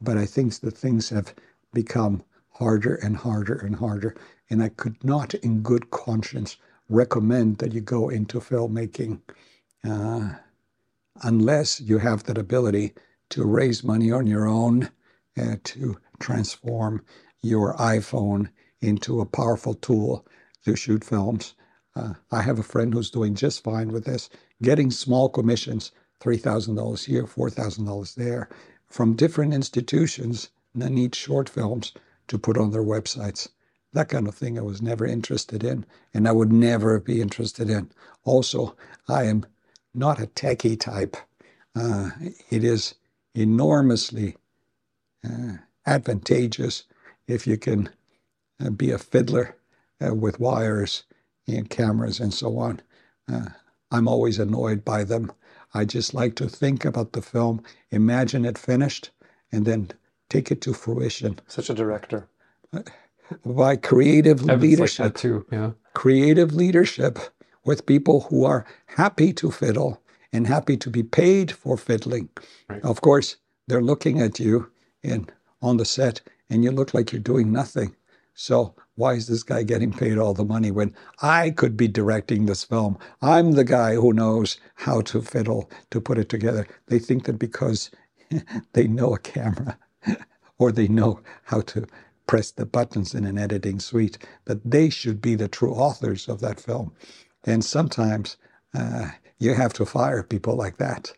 [SPEAKER 4] but I think that things have become harder and harder and harder. And I could not, in good conscience, recommend that you go into filmmaking uh, unless you have that ability to raise money on your own, uh, to transform your iPhone into a powerful tool to shoot films. Uh, I have a friend who's doing just fine with this, getting small commissions, $3,000 here, $4,000 there, from different institutions that need short films to put on their websites. That kind of thing I was never interested in, and I would never be interested in. Also, I am not a techie type. Uh, it is enormously uh, advantageous if you can uh, be a fiddler uh, with wires and cameras and so on. Uh, I'm always annoyed by them. I just like to think about the film, imagine it finished, and then take it to fruition.
[SPEAKER 2] Such a director.
[SPEAKER 4] By creative leadership.
[SPEAKER 1] Like too, yeah.
[SPEAKER 4] Creative leadership with people who are happy to fiddle and happy to be paid for fiddling. Right. Of course, they're looking at you in on the set and you look like you're doing nothing. So why is this guy getting paid all the money when I could be directing this film? I'm the guy who knows how to fiddle to put it together. They think that because [laughs] they know a camera [laughs] or they know how to press the buttons in an editing suite, that they should be the true authors of that film. And sometimes uh, you have to fire people like that.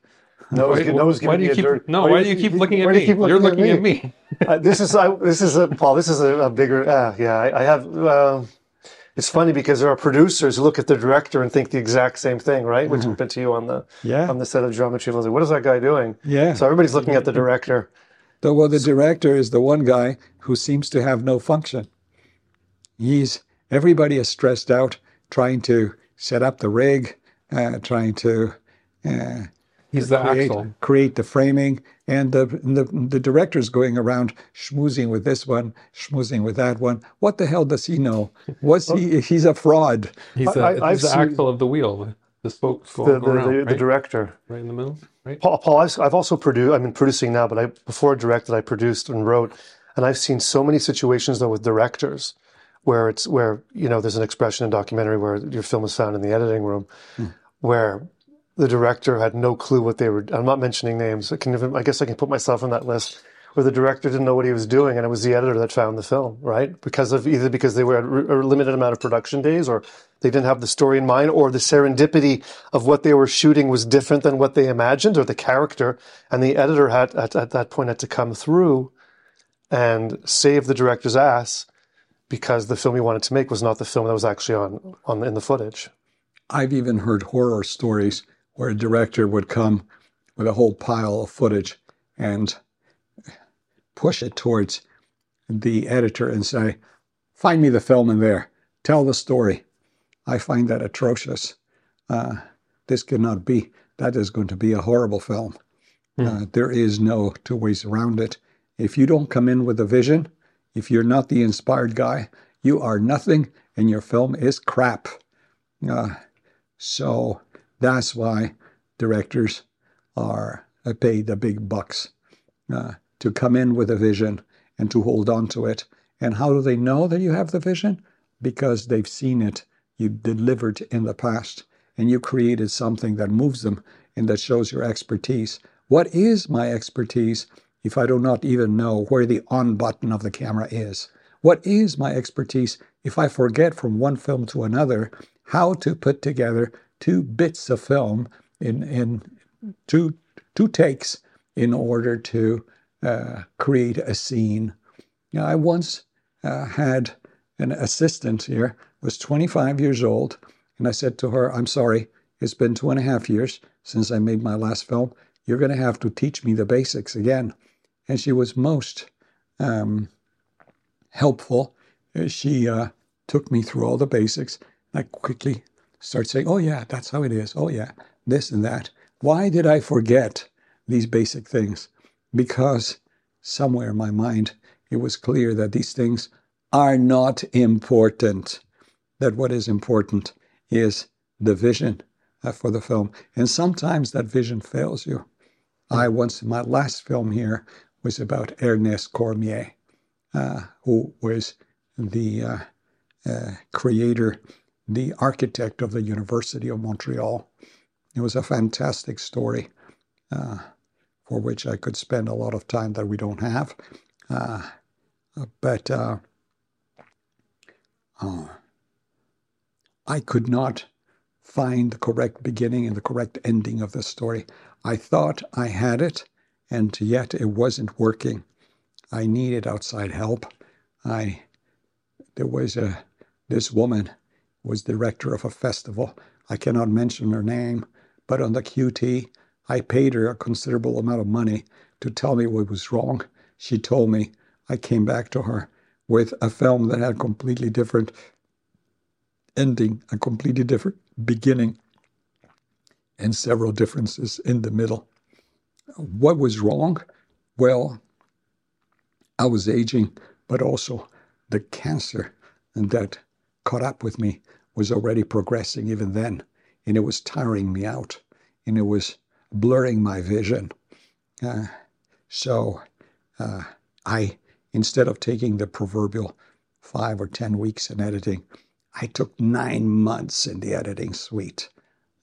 [SPEAKER 2] No, why, why
[SPEAKER 1] do you keep, dirt. no, why, why do you keep looking at me? Looking You're looking at me.
[SPEAKER 2] At me. [laughs] uh, this is I, this is a Paul. This is a, a bigger. Uh, yeah, I, I have. Uh, it's funny because there are producers who look at the director and think the exact same thing, right? Which happened to you on the
[SPEAKER 4] Yeah.
[SPEAKER 2] on the set of Geometry. Like, what is that guy doing?
[SPEAKER 4] Yeah.
[SPEAKER 2] So everybody's looking at the director.
[SPEAKER 4] The, well, the director is the one guy who seems to have no function. He's everybody is stressed out trying to set up the rig, uh, trying to uh,
[SPEAKER 1] He's the
[SPEAKER 4] create,
[SPEAKER 1] axle.
[SPEAKER 4] create the framing, and the, the the director's going around schmoozing with this one, schmoozing with that one. What the hell does he know? Was he? He's a fraud.
[SPEAKER 1] He's,
[SPEAKER 2] I-
[SPEAKER 1] the, he's the
[SPEAKER 2] seen-
[SPEAKER 1] axle of the wheel, the, the spokes
[SPEAKER 2] The
[SPEAKER 1] going
[SPEAKER 2] the,
[SPEAKER 1] around,
[SPEAKER 2] the,
[SPEAKER 1] right?
[SPEAKER 2] the director.
[SPEAKER 1] right in the middle, right?
[SPEAKER 2] Paul, Paul I've, I've also produced. I'm producing now, but I before I directed, I produced and wrote, and I've seen so many situations though with directors where it's where you know there's an expression in documentary where your film is found in the editing room, hmm. where the director had no clue what they were. I'm not mentioning names. I can even, I guess I can put myself on that list. Where the director didn't know what he was doing, and it was the editor that found the film, right? Because of either because they were at a limited amount of production days, or they didn't have the story in mind, or the serendipity of what they were shooting was different than what they imagined, or the character, and the editor had at, at that point had to come through and save the director's ass because the film he wanted to make was not the film that was actually on on in the footage.
[SPEAKER 4] I've even heard horror stories where a director would come with a whole pile of footage and push it towards the editor and say, Find me the film in there, tell the story. I find that atrocious. Uh, this cannot be. That is going to be a horrible film. Uh, there is no two ways around it. If you don't come in with a vision, if you're not the inspired guy, you are nothing and your film is crap. Uh, so that's why directors are uh, paid the big bucks uh, to come in with a vision and to hold on to it. And how do they know that you have the vision? Because they've seen it, you delivered in the past, and you created something that moves them and that shows your expertise. What is my expertise if I do not even know where the on button of the camera is? What is my expertise if I forget from one film to another how to put together two bits of film in, in two, two takes in order to uh, create a scene? Now, I once uh, had an assistant here, was 25 years old, and I said to her, I'm sorry, it's been two and a half years since I made my last film. You're going to have to teach me the basics again. And she was most um, helpful. She uh, took me through all the basics. I quickly started saying, Oh, yeah, that's how it is. Oh, yeah, this and that. Why did I forget these basic things? Because somewhere in my mind, it was clear that these things are not important. That what is important is the vision uh, for the film. And sometimes that vision fails you. I once, my last film here was about Ernest Cormier, uh, who was the uh, uh, creator, the architect of the University of Montreal. It was a fantastic story uh, for which I could spend a lot of time that we don't have. Uh, but uh, uh, I could not find the correct beginning and the correct ending of the story. I thought I had it, and yet it wasn't working. I needed outside help. I there was a this woman was director of a festival. I cannot mention her name, but on the QT, I paid her a considerable amount of money to tell me what was wrong. She told me. I came back to her with a film that had a completely different ending, a completely different beginning, and several differences in the middle. What was wrong? Well, I was aging, but also the cancer and that caught up with me was already progressing even then, and it was tiring me out, and it was blurring my vision. Uh, so uh, I, instead of taking the proverbial five or ten weeks in editing, I took nine months in the editing suite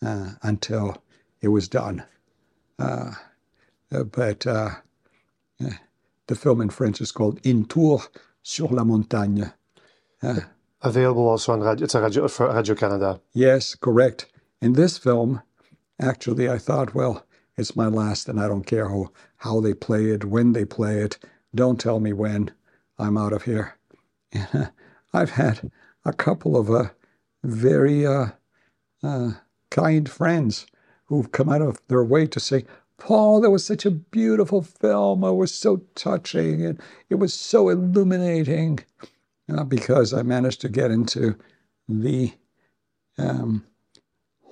[SPEAKER 4] uh, until it was done. Uh, uh, but uh, the film in French is called Une tour sur la Montagne.
[SPEAKER 2] Available also on Radio, it's a Radio, for Radio Canada.
[SPEAKER 4] Yes, correct. In this film, actually, I thought, well, it's my last, and I don't care how, how they play it, when they play it. Don't tell me when. I'm out of here. and [laughs] I've had a couple of uh, very uh, uh, kind friends who've come out of their way to say, Paul, that was such a beautiful film. It was so touching and it was so illuminating uh, because I managed to get into the um,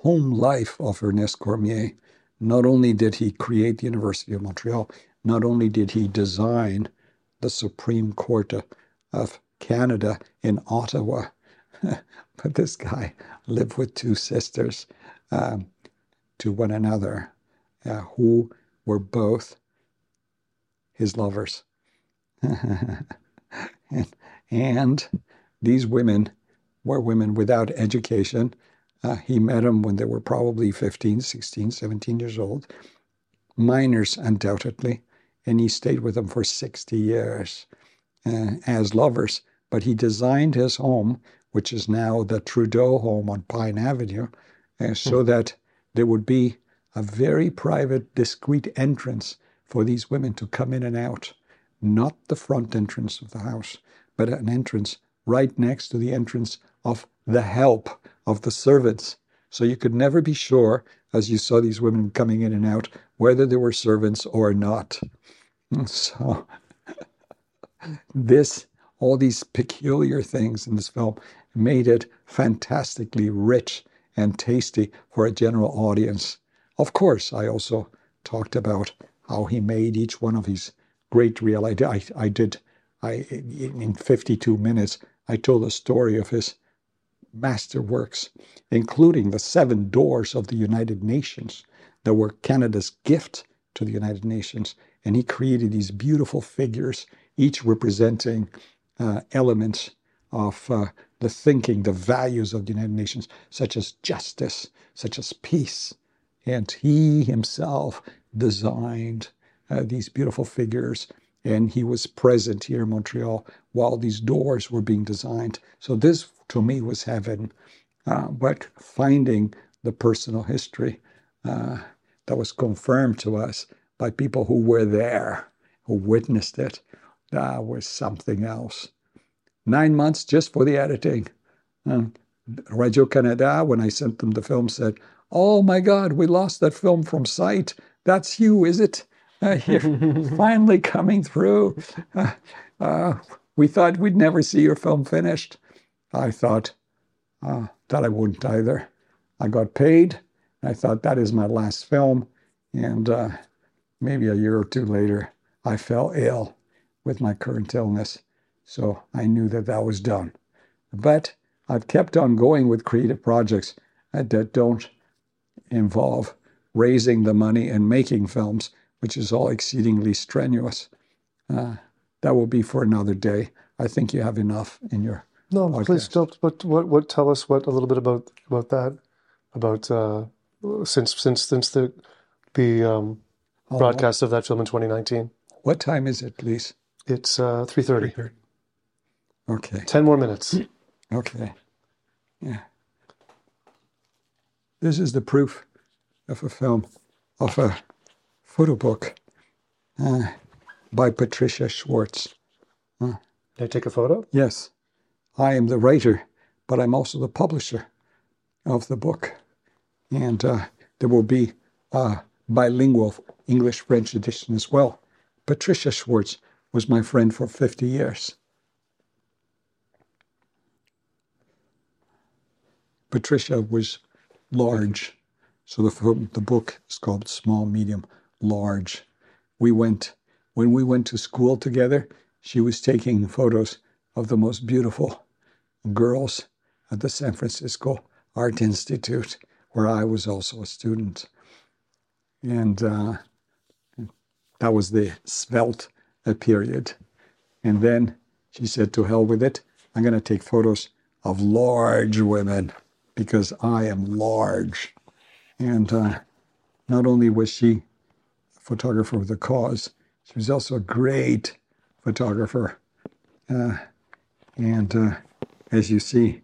[SPEAKER 4] home life of Ernest Cormier. Not only did he create the University of Montreal, not only did he design the Supreme Court of Canada in Ottawa, [laughs] but this guy lived with two sisters um, to one another uh, who were both his lovers. [laughs] and, and, these women were women without education. Uh, he met them when they were probably 15, 16, 17 years old, minors undoubtedly, and he stayed with them for 60 years uh, as lovers. But he designed his home, which is now the Trudeau home on Pine Avenue, uh, so hmm. that there would be a very private, discreet entrance for these women to come in and out. Not the front entrance of the house, but an entrance right next to the entrance of the help of the servants. So you could never be sure, as you saw these women coming in and out, whether they were servants or not. [laughs] So [laughs] this, all these peculiar things in this film made it fantastically rich and tasty for a general audience. Of course, I also talked about how he made each one of his great real. I, I, I did. I in 52 minutes, I told the story of his masterworks, including the seven doors of the United Nations that were Canada's gift to the United Nations. And he created these beautiful figures, each representing uh, elements of uh, the thinking, the values of the United Nations, such as justice, such as peace, and he himself designed uh, these beautiful figures. And he was present here in Montreal while these doors were being designed. So this, to me, was heaven. Uh, but finding the personal history uh, that was confirmed to us by people who were there, who witnessed it, that was something else. Nine months just for the editing. Um, Radio Canada, when I sent them the film, said, Oh my God, we lost that film from sight. That's you, is it? Uh, [laughs] you're finally coming through. Uh, uh, we thought we'd never see your film finished. I thought uh, that I wouldn't either. I got paid. I thought that is my last film. And uh, maybe a year or two later, I fell ill with my current illness. So I knew that that was done. But I've kept on going with creative projects that don't involve raising the money and making films, which is all exceedingly strenuous. Uh, that will be for another day. I think you have enough in your.
[SPEAKER 2] No, podcast. please don't. But what? What? Tell us what a little bit about about that. About uh, since since since the the um, oh, broadcast of that film in 2019.
[SPEAKER 4] What time is it, please?
[SPEAKER 2] It's uh, 3.30.
[SPEAKER 4] Okay.
[SPEAKER 2] 10 more minutes.
[SPEAKER 4] Okay. Yeah. This is the proof of a film, of a photo book uh, by Patricia Schwartz.
[SPEAKER 2] Uh, I take a photo?
[SPEAKER 4] Yes. I am the writer, but I'm also the publisher of the book. And uh, there will be a bilingual English French edition as well. Patricia Schwartz was my friend for 50 years. Patricia was large. So the, the book is called Small, Medium, Large. We went, when we went to school together, she was taking photos of the most beautiful girls at the San Francisco Art Institute, where I was also a student. And uh, that was the svelte period. And then she said, to hell with it, I'm going to take photos of large women because I am large. And uh, not only was she photographer of the cause, she was also a great photographer. Uh, and uh, as you see,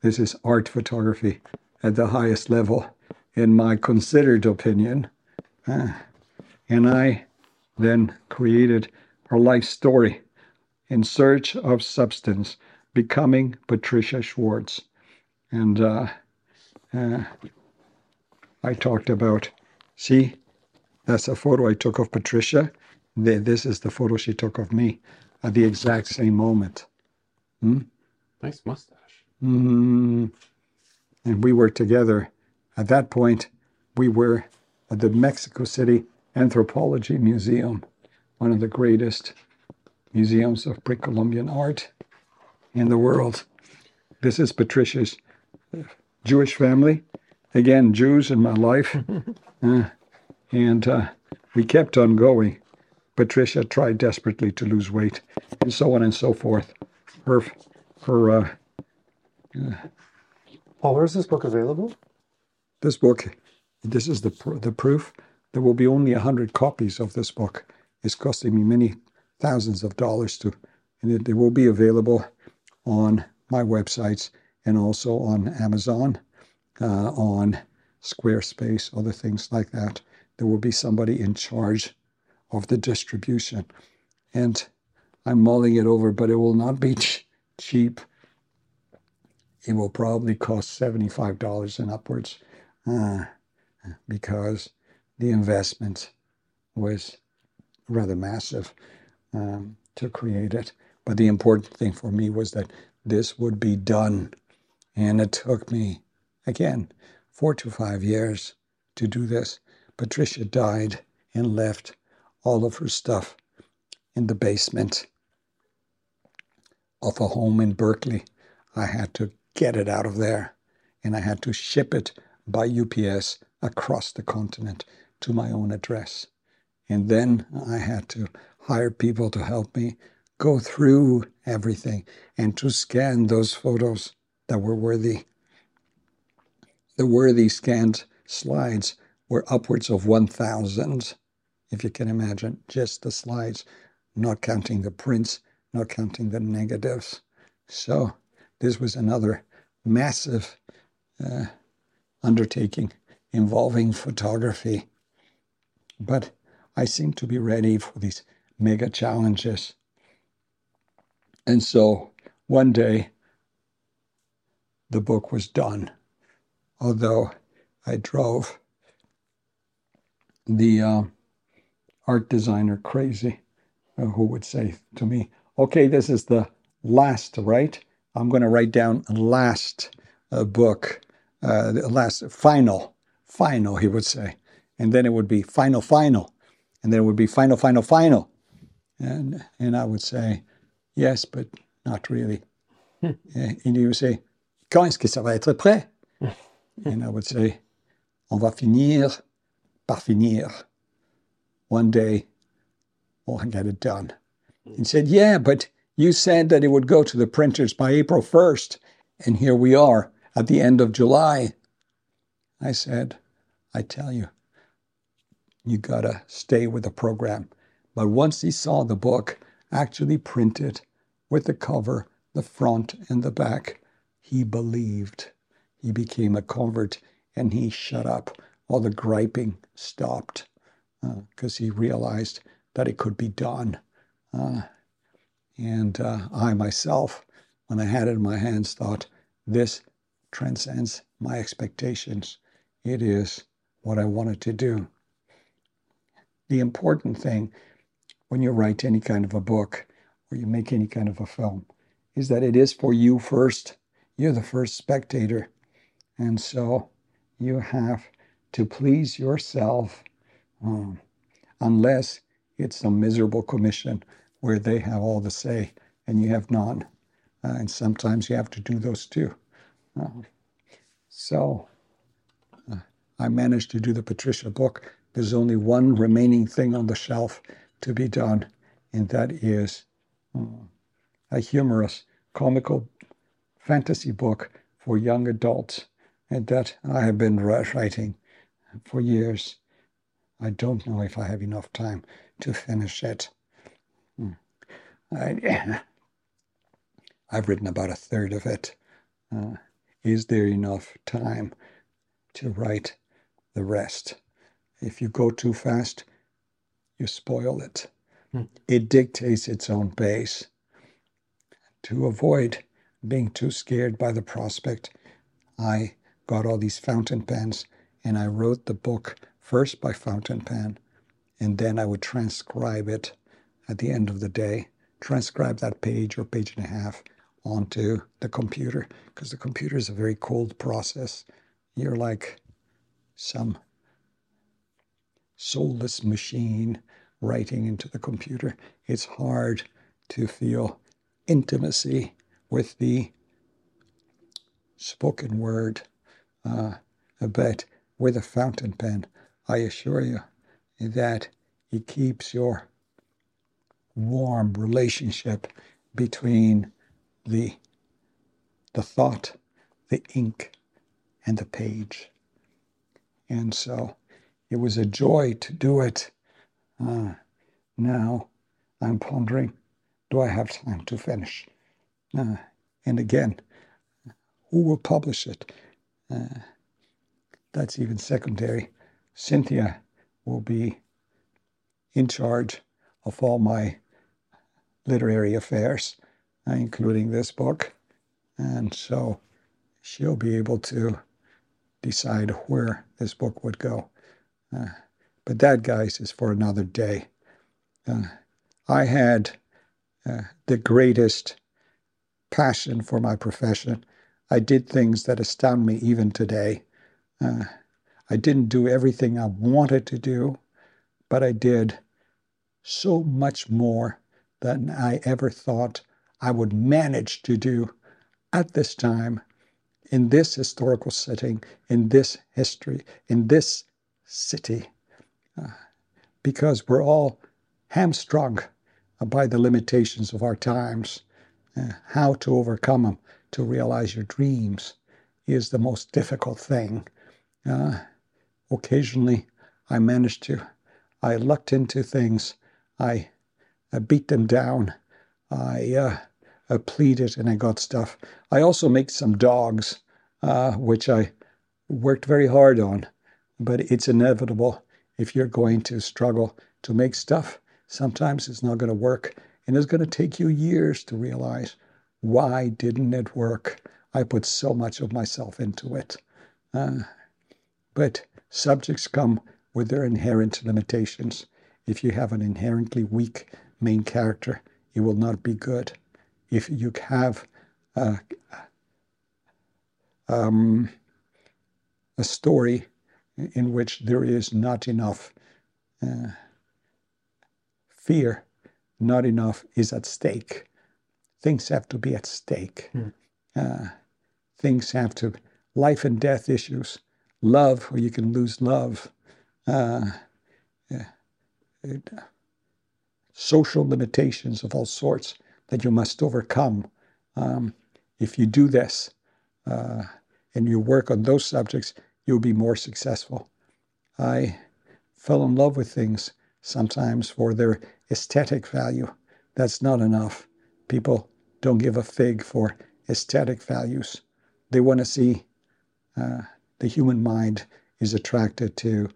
[SPEAKER 4] this is art photography at the highest level, in my considered opinion. Uh, and I then created her life story in search of substance Becoming Patricia Schwartz. And uh, uh, I talked about, see, that's a photo I took of Patricia. This is the photo she took of me at the exact same moment. Hmm?
[SPEAKER 1] Nice mustache.
[SPEAKER 4] Mm, and we were together. At that point, we were at the Mexico City Anthropology Museum, one of the greatest museums of pre Columbian art in the world. This is Patricia's Jewish family. Again, Jews in my life. [laughs] uh, and uh, we kept on going. Patricia tried desperately to lose weight, and so on and so forth. Her, her. Uh,
[SPEAKER 2] uh, Paul, where is this book available?
[SPEAKER 4] This book, this is the the proof. There will be only a hundred copies of this book. It's costing me many thousands of dollars to, and it, it will be available on my websites and also on Amazon, uh, on Squarespace, other things like that. There will be somebody in charge of the distribution. And I'm mulling it over, but it will not be [laughs] ch- cheap. It will probably cost $75 and upwards uh, because the investment was rather massive um, to create it. But the important thing for me was that this would be done. And it took me, again, four to five years to do this. Patricia died and left all of her stuff in the basement of a home in Berkeley. I had to get it out of there and I had to ship it by UPS across the continent to my own address. And then I had to hire people to help me go through everything and to scan those photos that were worthy. The worthy scanned slides were upwards of 1,000, if you can imagine, just the slides, not counting the prints, not counting the negatives. So this was another massive uh, undertaking involving photography. But I seem to be ready for these mega challenges. And so one day, the book was done, although I drove the uh, art designer crazy uh, who would say to me, Okay, this is the last, right? I'm going to write down last uh, book, uh, last, final, final, he would say. And then it would be final, final. And then it would be final, final, final. And, and I would say, Yes, but not really. and he would say, Quand est-ce que ça va être prêt? [laughs] and I would say, On va finir par finir. One day, we'll get it done. He said, Yeah, but you said that it would go to the printers by April 1st. And here we are at the end of July. I said, I tell you, you gotta stay with the program. But once he saw the book actually printed with the cover, the front, and the back, he believed. He became a convert and he shut up. All the griping stopped because uh, he realized that it could be done. Uh, and uh, I myself, when I had it in my hands, thought, this transcends my expectations. It is what I wanted to do. The important thing when you write any kind of a book or you make any kind of a film is that it is for you first. You're the first spectator. And so you have to please yourself um, unless it's some miserable commission where they have all the say and you have none. Uh, and sometimes you have to do those too. Uh, so uh, I managed to do the Patricia book. There's only one remaining thing on the shelf to be done, and that is uh, a humorous, comical fantasy book for young adults, and that I have been writing for years. I don't know if I have enough time to finish it. Hmm. I, have written about a third of it. Uh, is there enough time to write the rest? If you go too fast, you spoil it. Hmm. It dictates its own pace. To avoid being too scared by the prospect, I got all these fountain pens and I wrote the book first by fountain pen, and then I would transcribe it at the end of the day, transcribe that page or page and a half onto the computer because the computer is a very cold process. You're like some soulless machine writing into the computer. It's hard to feel intimacy with the spoken word. Uh, but with a fountain pen, I assure you that it keeps your warm relationship between the the thought, the ink, and the page. And so it was a joy to do it. Uh, now I'm pondering do I have time to finish? Uh, and again, who will publish it? Uh, that's even secondary. Cynthia will be in charge of all my literary affairs, including this book. And so she'll be able to decide where this book would go. Uh, but that, guys, is for another day. Uh, I had uh, the greatest passion for my profession. I did things that astound me even today. Uh, I didn't do everything I wanted to do, but I did so much more than I ever thought I would manage to do at this time, in this historical setting, in this history, in this city, uh, because we're all hamstrung by the limitations of our times. Uh, how to overcome them, to realize your dreams, is the most difficult thing. Uh, occasionally, I managed to. I lucked into things. I, I beat them down. I, uh, I pleaded and I got stuff. I also make some dogs, uh, which I worked very hard on. But it's inevitable if you're going to struggle to make stuff Sometimes it's not going to work, and it's going to take you years to realize why didn't it work? I put so much of myself into it. Uh, but subjects come with their inherent limitations. If you have an inherently weak main character, it will not be good. If you have a, um, a story in which there is not enough uh, fear, not enough is at stake. Things have to be at stake. Mm. Uh, things have to, life and death issues, love, or you can lose love, uh, it, social limitations of all sorts that you must overcome. Um, if you do this uh, and you work on those subjects, you'll be more successful. I fell in love with things sometimes for their aesthetic value. That's not enough. People don't give a fig for aesthetic values. They want to see uh, the human mind is attracted to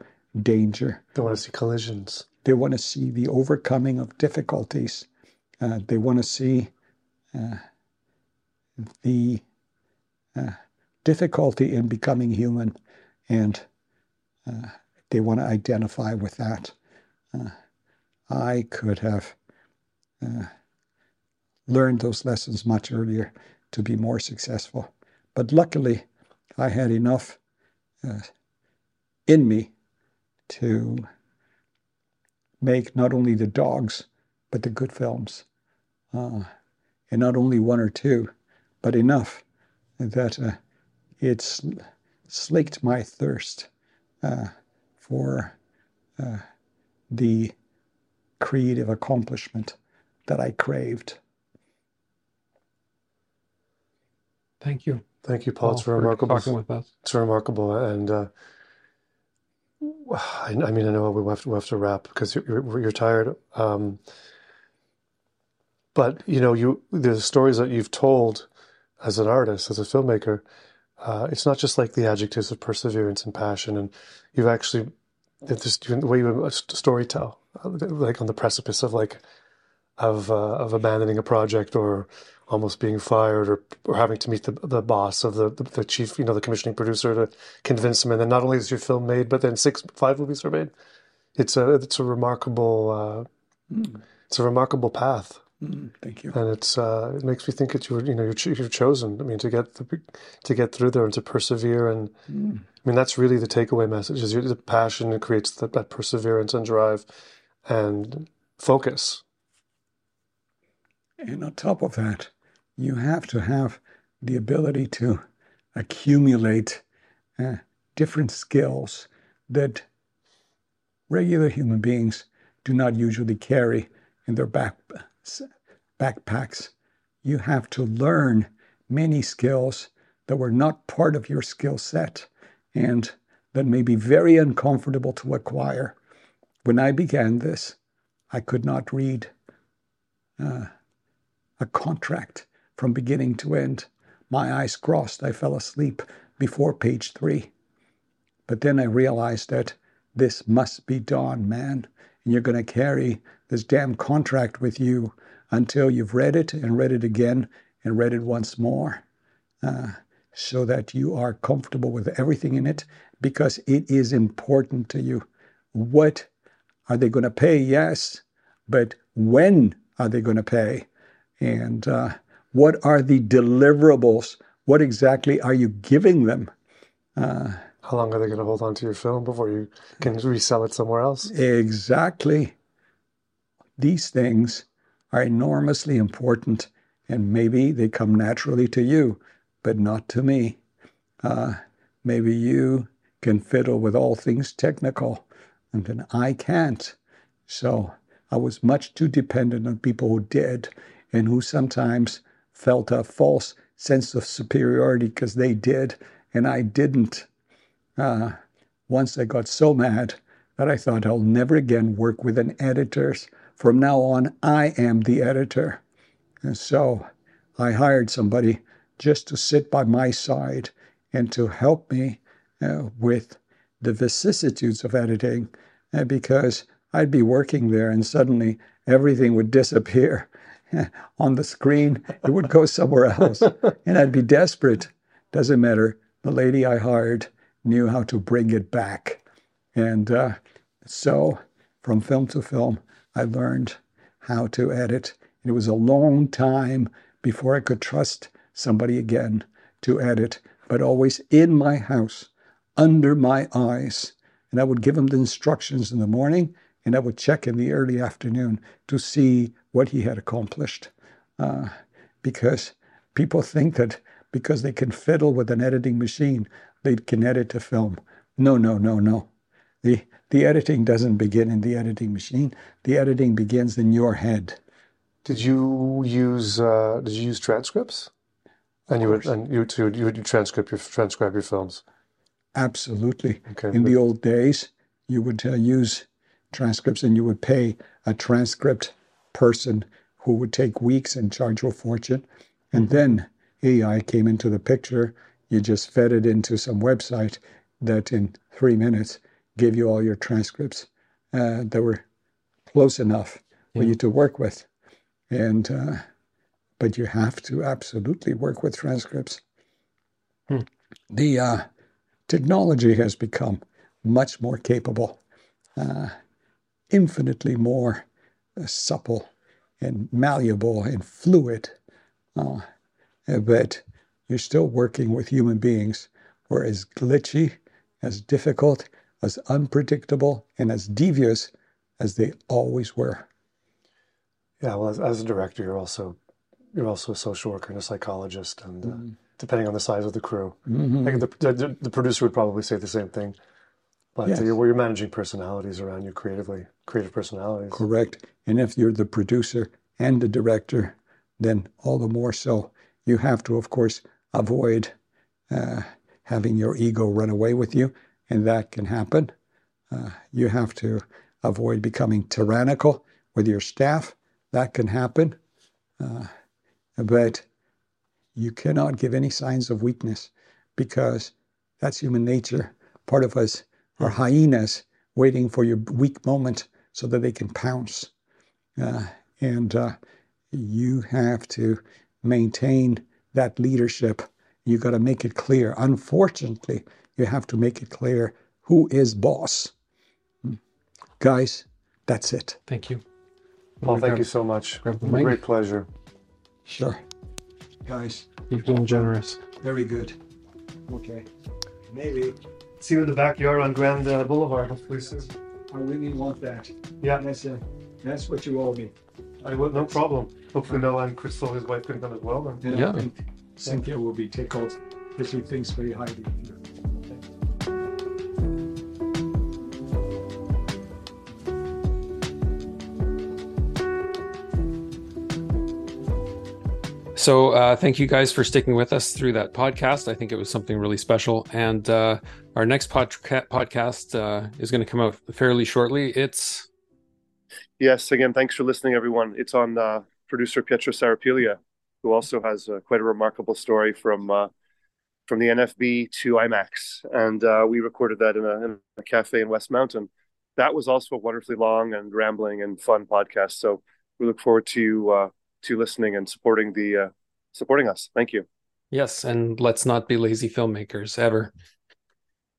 [SPEAKER 4] danger.
[SPEAKER 2] They want to see collisions.
[SPEAKER 4] They want to see the overcoming of difficulties. Uh, they want to see uh, the uh, difficulty in becoming human, and uh, they want to identify with that. Uh, I could have uh, learned those lessons much earlier to be more successful. But luckily, I had enough uh, in me to make not only the dogs, but the good films. Uh, and not only one or two, but enough that uh, it's slaked my thirst uh, for uh, the creative accomplishment that I craved.
[SPEAKER 1] Thank you.
[SPEAKER 2] Thank you, Paul. It's remarkable.
[SPEAKER 1] Talking with us.
[SPEAKER 2] It's remarkable, and uh, I, I, mean, I know we have to, we have to wrap because you're, you're tired. Um, but you know, you the stories that you've told as an artist, as a filmmaker, uh, it's not just like the adjectives of perseverance and passion, and you've actually this the way you story tell, like on the precipice of like of uh, of abandoning a project or almost being fired or, or having to meet the, the boss of the, the, the chief, you know, the commissioning producer to convince him. And then not only is your film made, but then six, five movies are made. It's a, it's a remarkable, uh, mm. it's a remarkable path.
[SPEAKER 4] Mm, thank you.
[SPEAKER 2] And it's, uh, it makes me think that you were, you know, you're, you're chosen. I mean, to get the, to get through there and to persevere. And mm. I mean, that's really the takeaway message is the passion that creates the, that perseverance and drive and focus.
[SPEAKER 4] And on top of that, you have to have the ability to accumulate uh, different skills that regular human beings do not usually carry in their back, backpacks. You have to learn many skills that were not part of your skill set and that may be very uncomfortable to acquire. When I began this, I could not read uh, a contract from beginning to end. My eyes crossed, I fell asleep before page three. But then I realized that this must be done, man. And you're going to carry this damn contract with you until you've read it and read it again and read it once more. Uh, so that you are comfortable with everything in it because it is important to you. What are they going to pay? Yes, but when are they going to pay? And uh, what are the deliverables? What exactly are you giving them?
[SPEAKER 2] Uh, How long are they going to hold on to your film before you can resell it somewhere else?
[SPEAKER 4] Exactly. These things are enormously important, and maybe they come naturally to you, but not to me. Uh, maybe you can fiddle with all things technical, and then I can't. So I was much too dependent on people who did, and who sometimes felt a false sense of superiority because they did and I didn't. Uh, once I got so mad that I thought I'll never again work with an editor. From now on, I am the editor. And so I hired somebody just to sit by my side and to help me uh, with the vicissitudes of editing uh, because I'd be working there and suddenly everything would disappear [laughs] on the screen. It would go somewhere else. And I'd be desperate. Doesn't matter. The lady I hired knew how to bring it back. And uh, so from film to film, I learned how to edit. It was a long time before I could trust somebody again to edit, but always in my house, under my eyes. And I would give him the instructions in the morning, and I would check in the early afternoon to see what he had accomplished. Uh, because people think that because they can fiddle with an editing machine, they can edit a film. No, no, no, no. The, the editing doesn't begin in the editing machine. The editing begins in your head.
[SPEAKER 2] Did you use uh, Did you use transcripts? And you would and you to you would transcribe your transcribe your films.
[SPEAKER 4] Absolutely. Okay, in the old days, you would uh, use transcripts, and you would pay a transcript person who would take weeks and charge you a fortune. And mm-hmm. then AI came into the picture. You just fed it into some website that in three minutes gave you all your transcripts uh, that were close enough yeah. for you to work with. And uh, but you have to absolutely work with transcripts. Hmm. The uh, technology has become much more capable, uh, infinitely more uh, supple and malleable and fluid. Uh, but you're still working with human beings who are as glitchy, as difficult, as unpredictable, and as devious as they always were.
[SPEAKER 2] Yeah, well, as, as a director, you're also you're also a social worker and a psychologist, and uh, mm-hmm. depending on the size of the crew, mm-hmm. I think the, the, the producer would probably say the same thing. But yes. you're, you're managing personalities around you creatively, creative personalities.
[SPEAKER 4] Correct. And if you're the producer and the director, then all the more so. You have to, of course, avoid uh, having your ego run away with you, and that can happen. Uh, you have to avoid becoming tyrannical with your staff. That can happen. Uh, but you cannot give any signs of weakness because that's human nature. Part of us are hyenas waiting for your weak moment so that they can pounce. Uh, and uh, you have to maintain that leadership. You got to make it clear. Unfortunately, you have to make it clear who is boss. Hmm. Guys, that's it.
[SPEAKER 1] Thank you.
[SPEAKER 5] Paul, thank you so much. Great pleasure.
[SPEAKER 4] Sure. Guys,
[SPEAKER 1] You've been generous.
[SPEAKER 4] very good. Okay. Maybe.
[SPEAKER 5] See you in the backyard on Grand uh, Boulevard, hopefully soon.
[SPEAKER 4] I really want that.
[SPEAKER 5] Yeah.
[SPEAKER 4] That's, uh, that's what you owe me.
[SPEAKER 5] I will, no problem. Hopefully Noah and Crystal, his wife, can come as well. Then.
[SPEAKER 1] Yeah.
[SPEAKER 4] I think Cynthia will be tickled because she thinks very highly of you.
[SPEAKER 1] So, uh, thank you guys for sticking with us through that podcast. I think it was something really special. And uh, our next podca- podcast uh, is going to come out fairly shortly. It's
[SPEAKER 2] Yes, again, thanks for listening, everyone. It's on uh, producer Pietro Serapiglia, who also has uh, quite a remarkable story from uh, from the NFB to IMAX, and we recorded that in a, in a cafe in Westmount. That was also a wonderfully long and rambling and fun podcast. So we look forward to to listening and supporting the uh, supporting us. Thank you.
[SPEAKER 1] yes, and let's not be lazy filmmakers ever,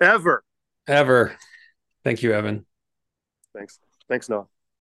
[SPEAKER 2] Ever.
[SPEAKER 1] ever. Thank you, Evan.
[SPEAKER 2] Thanks. Thanks, Noah.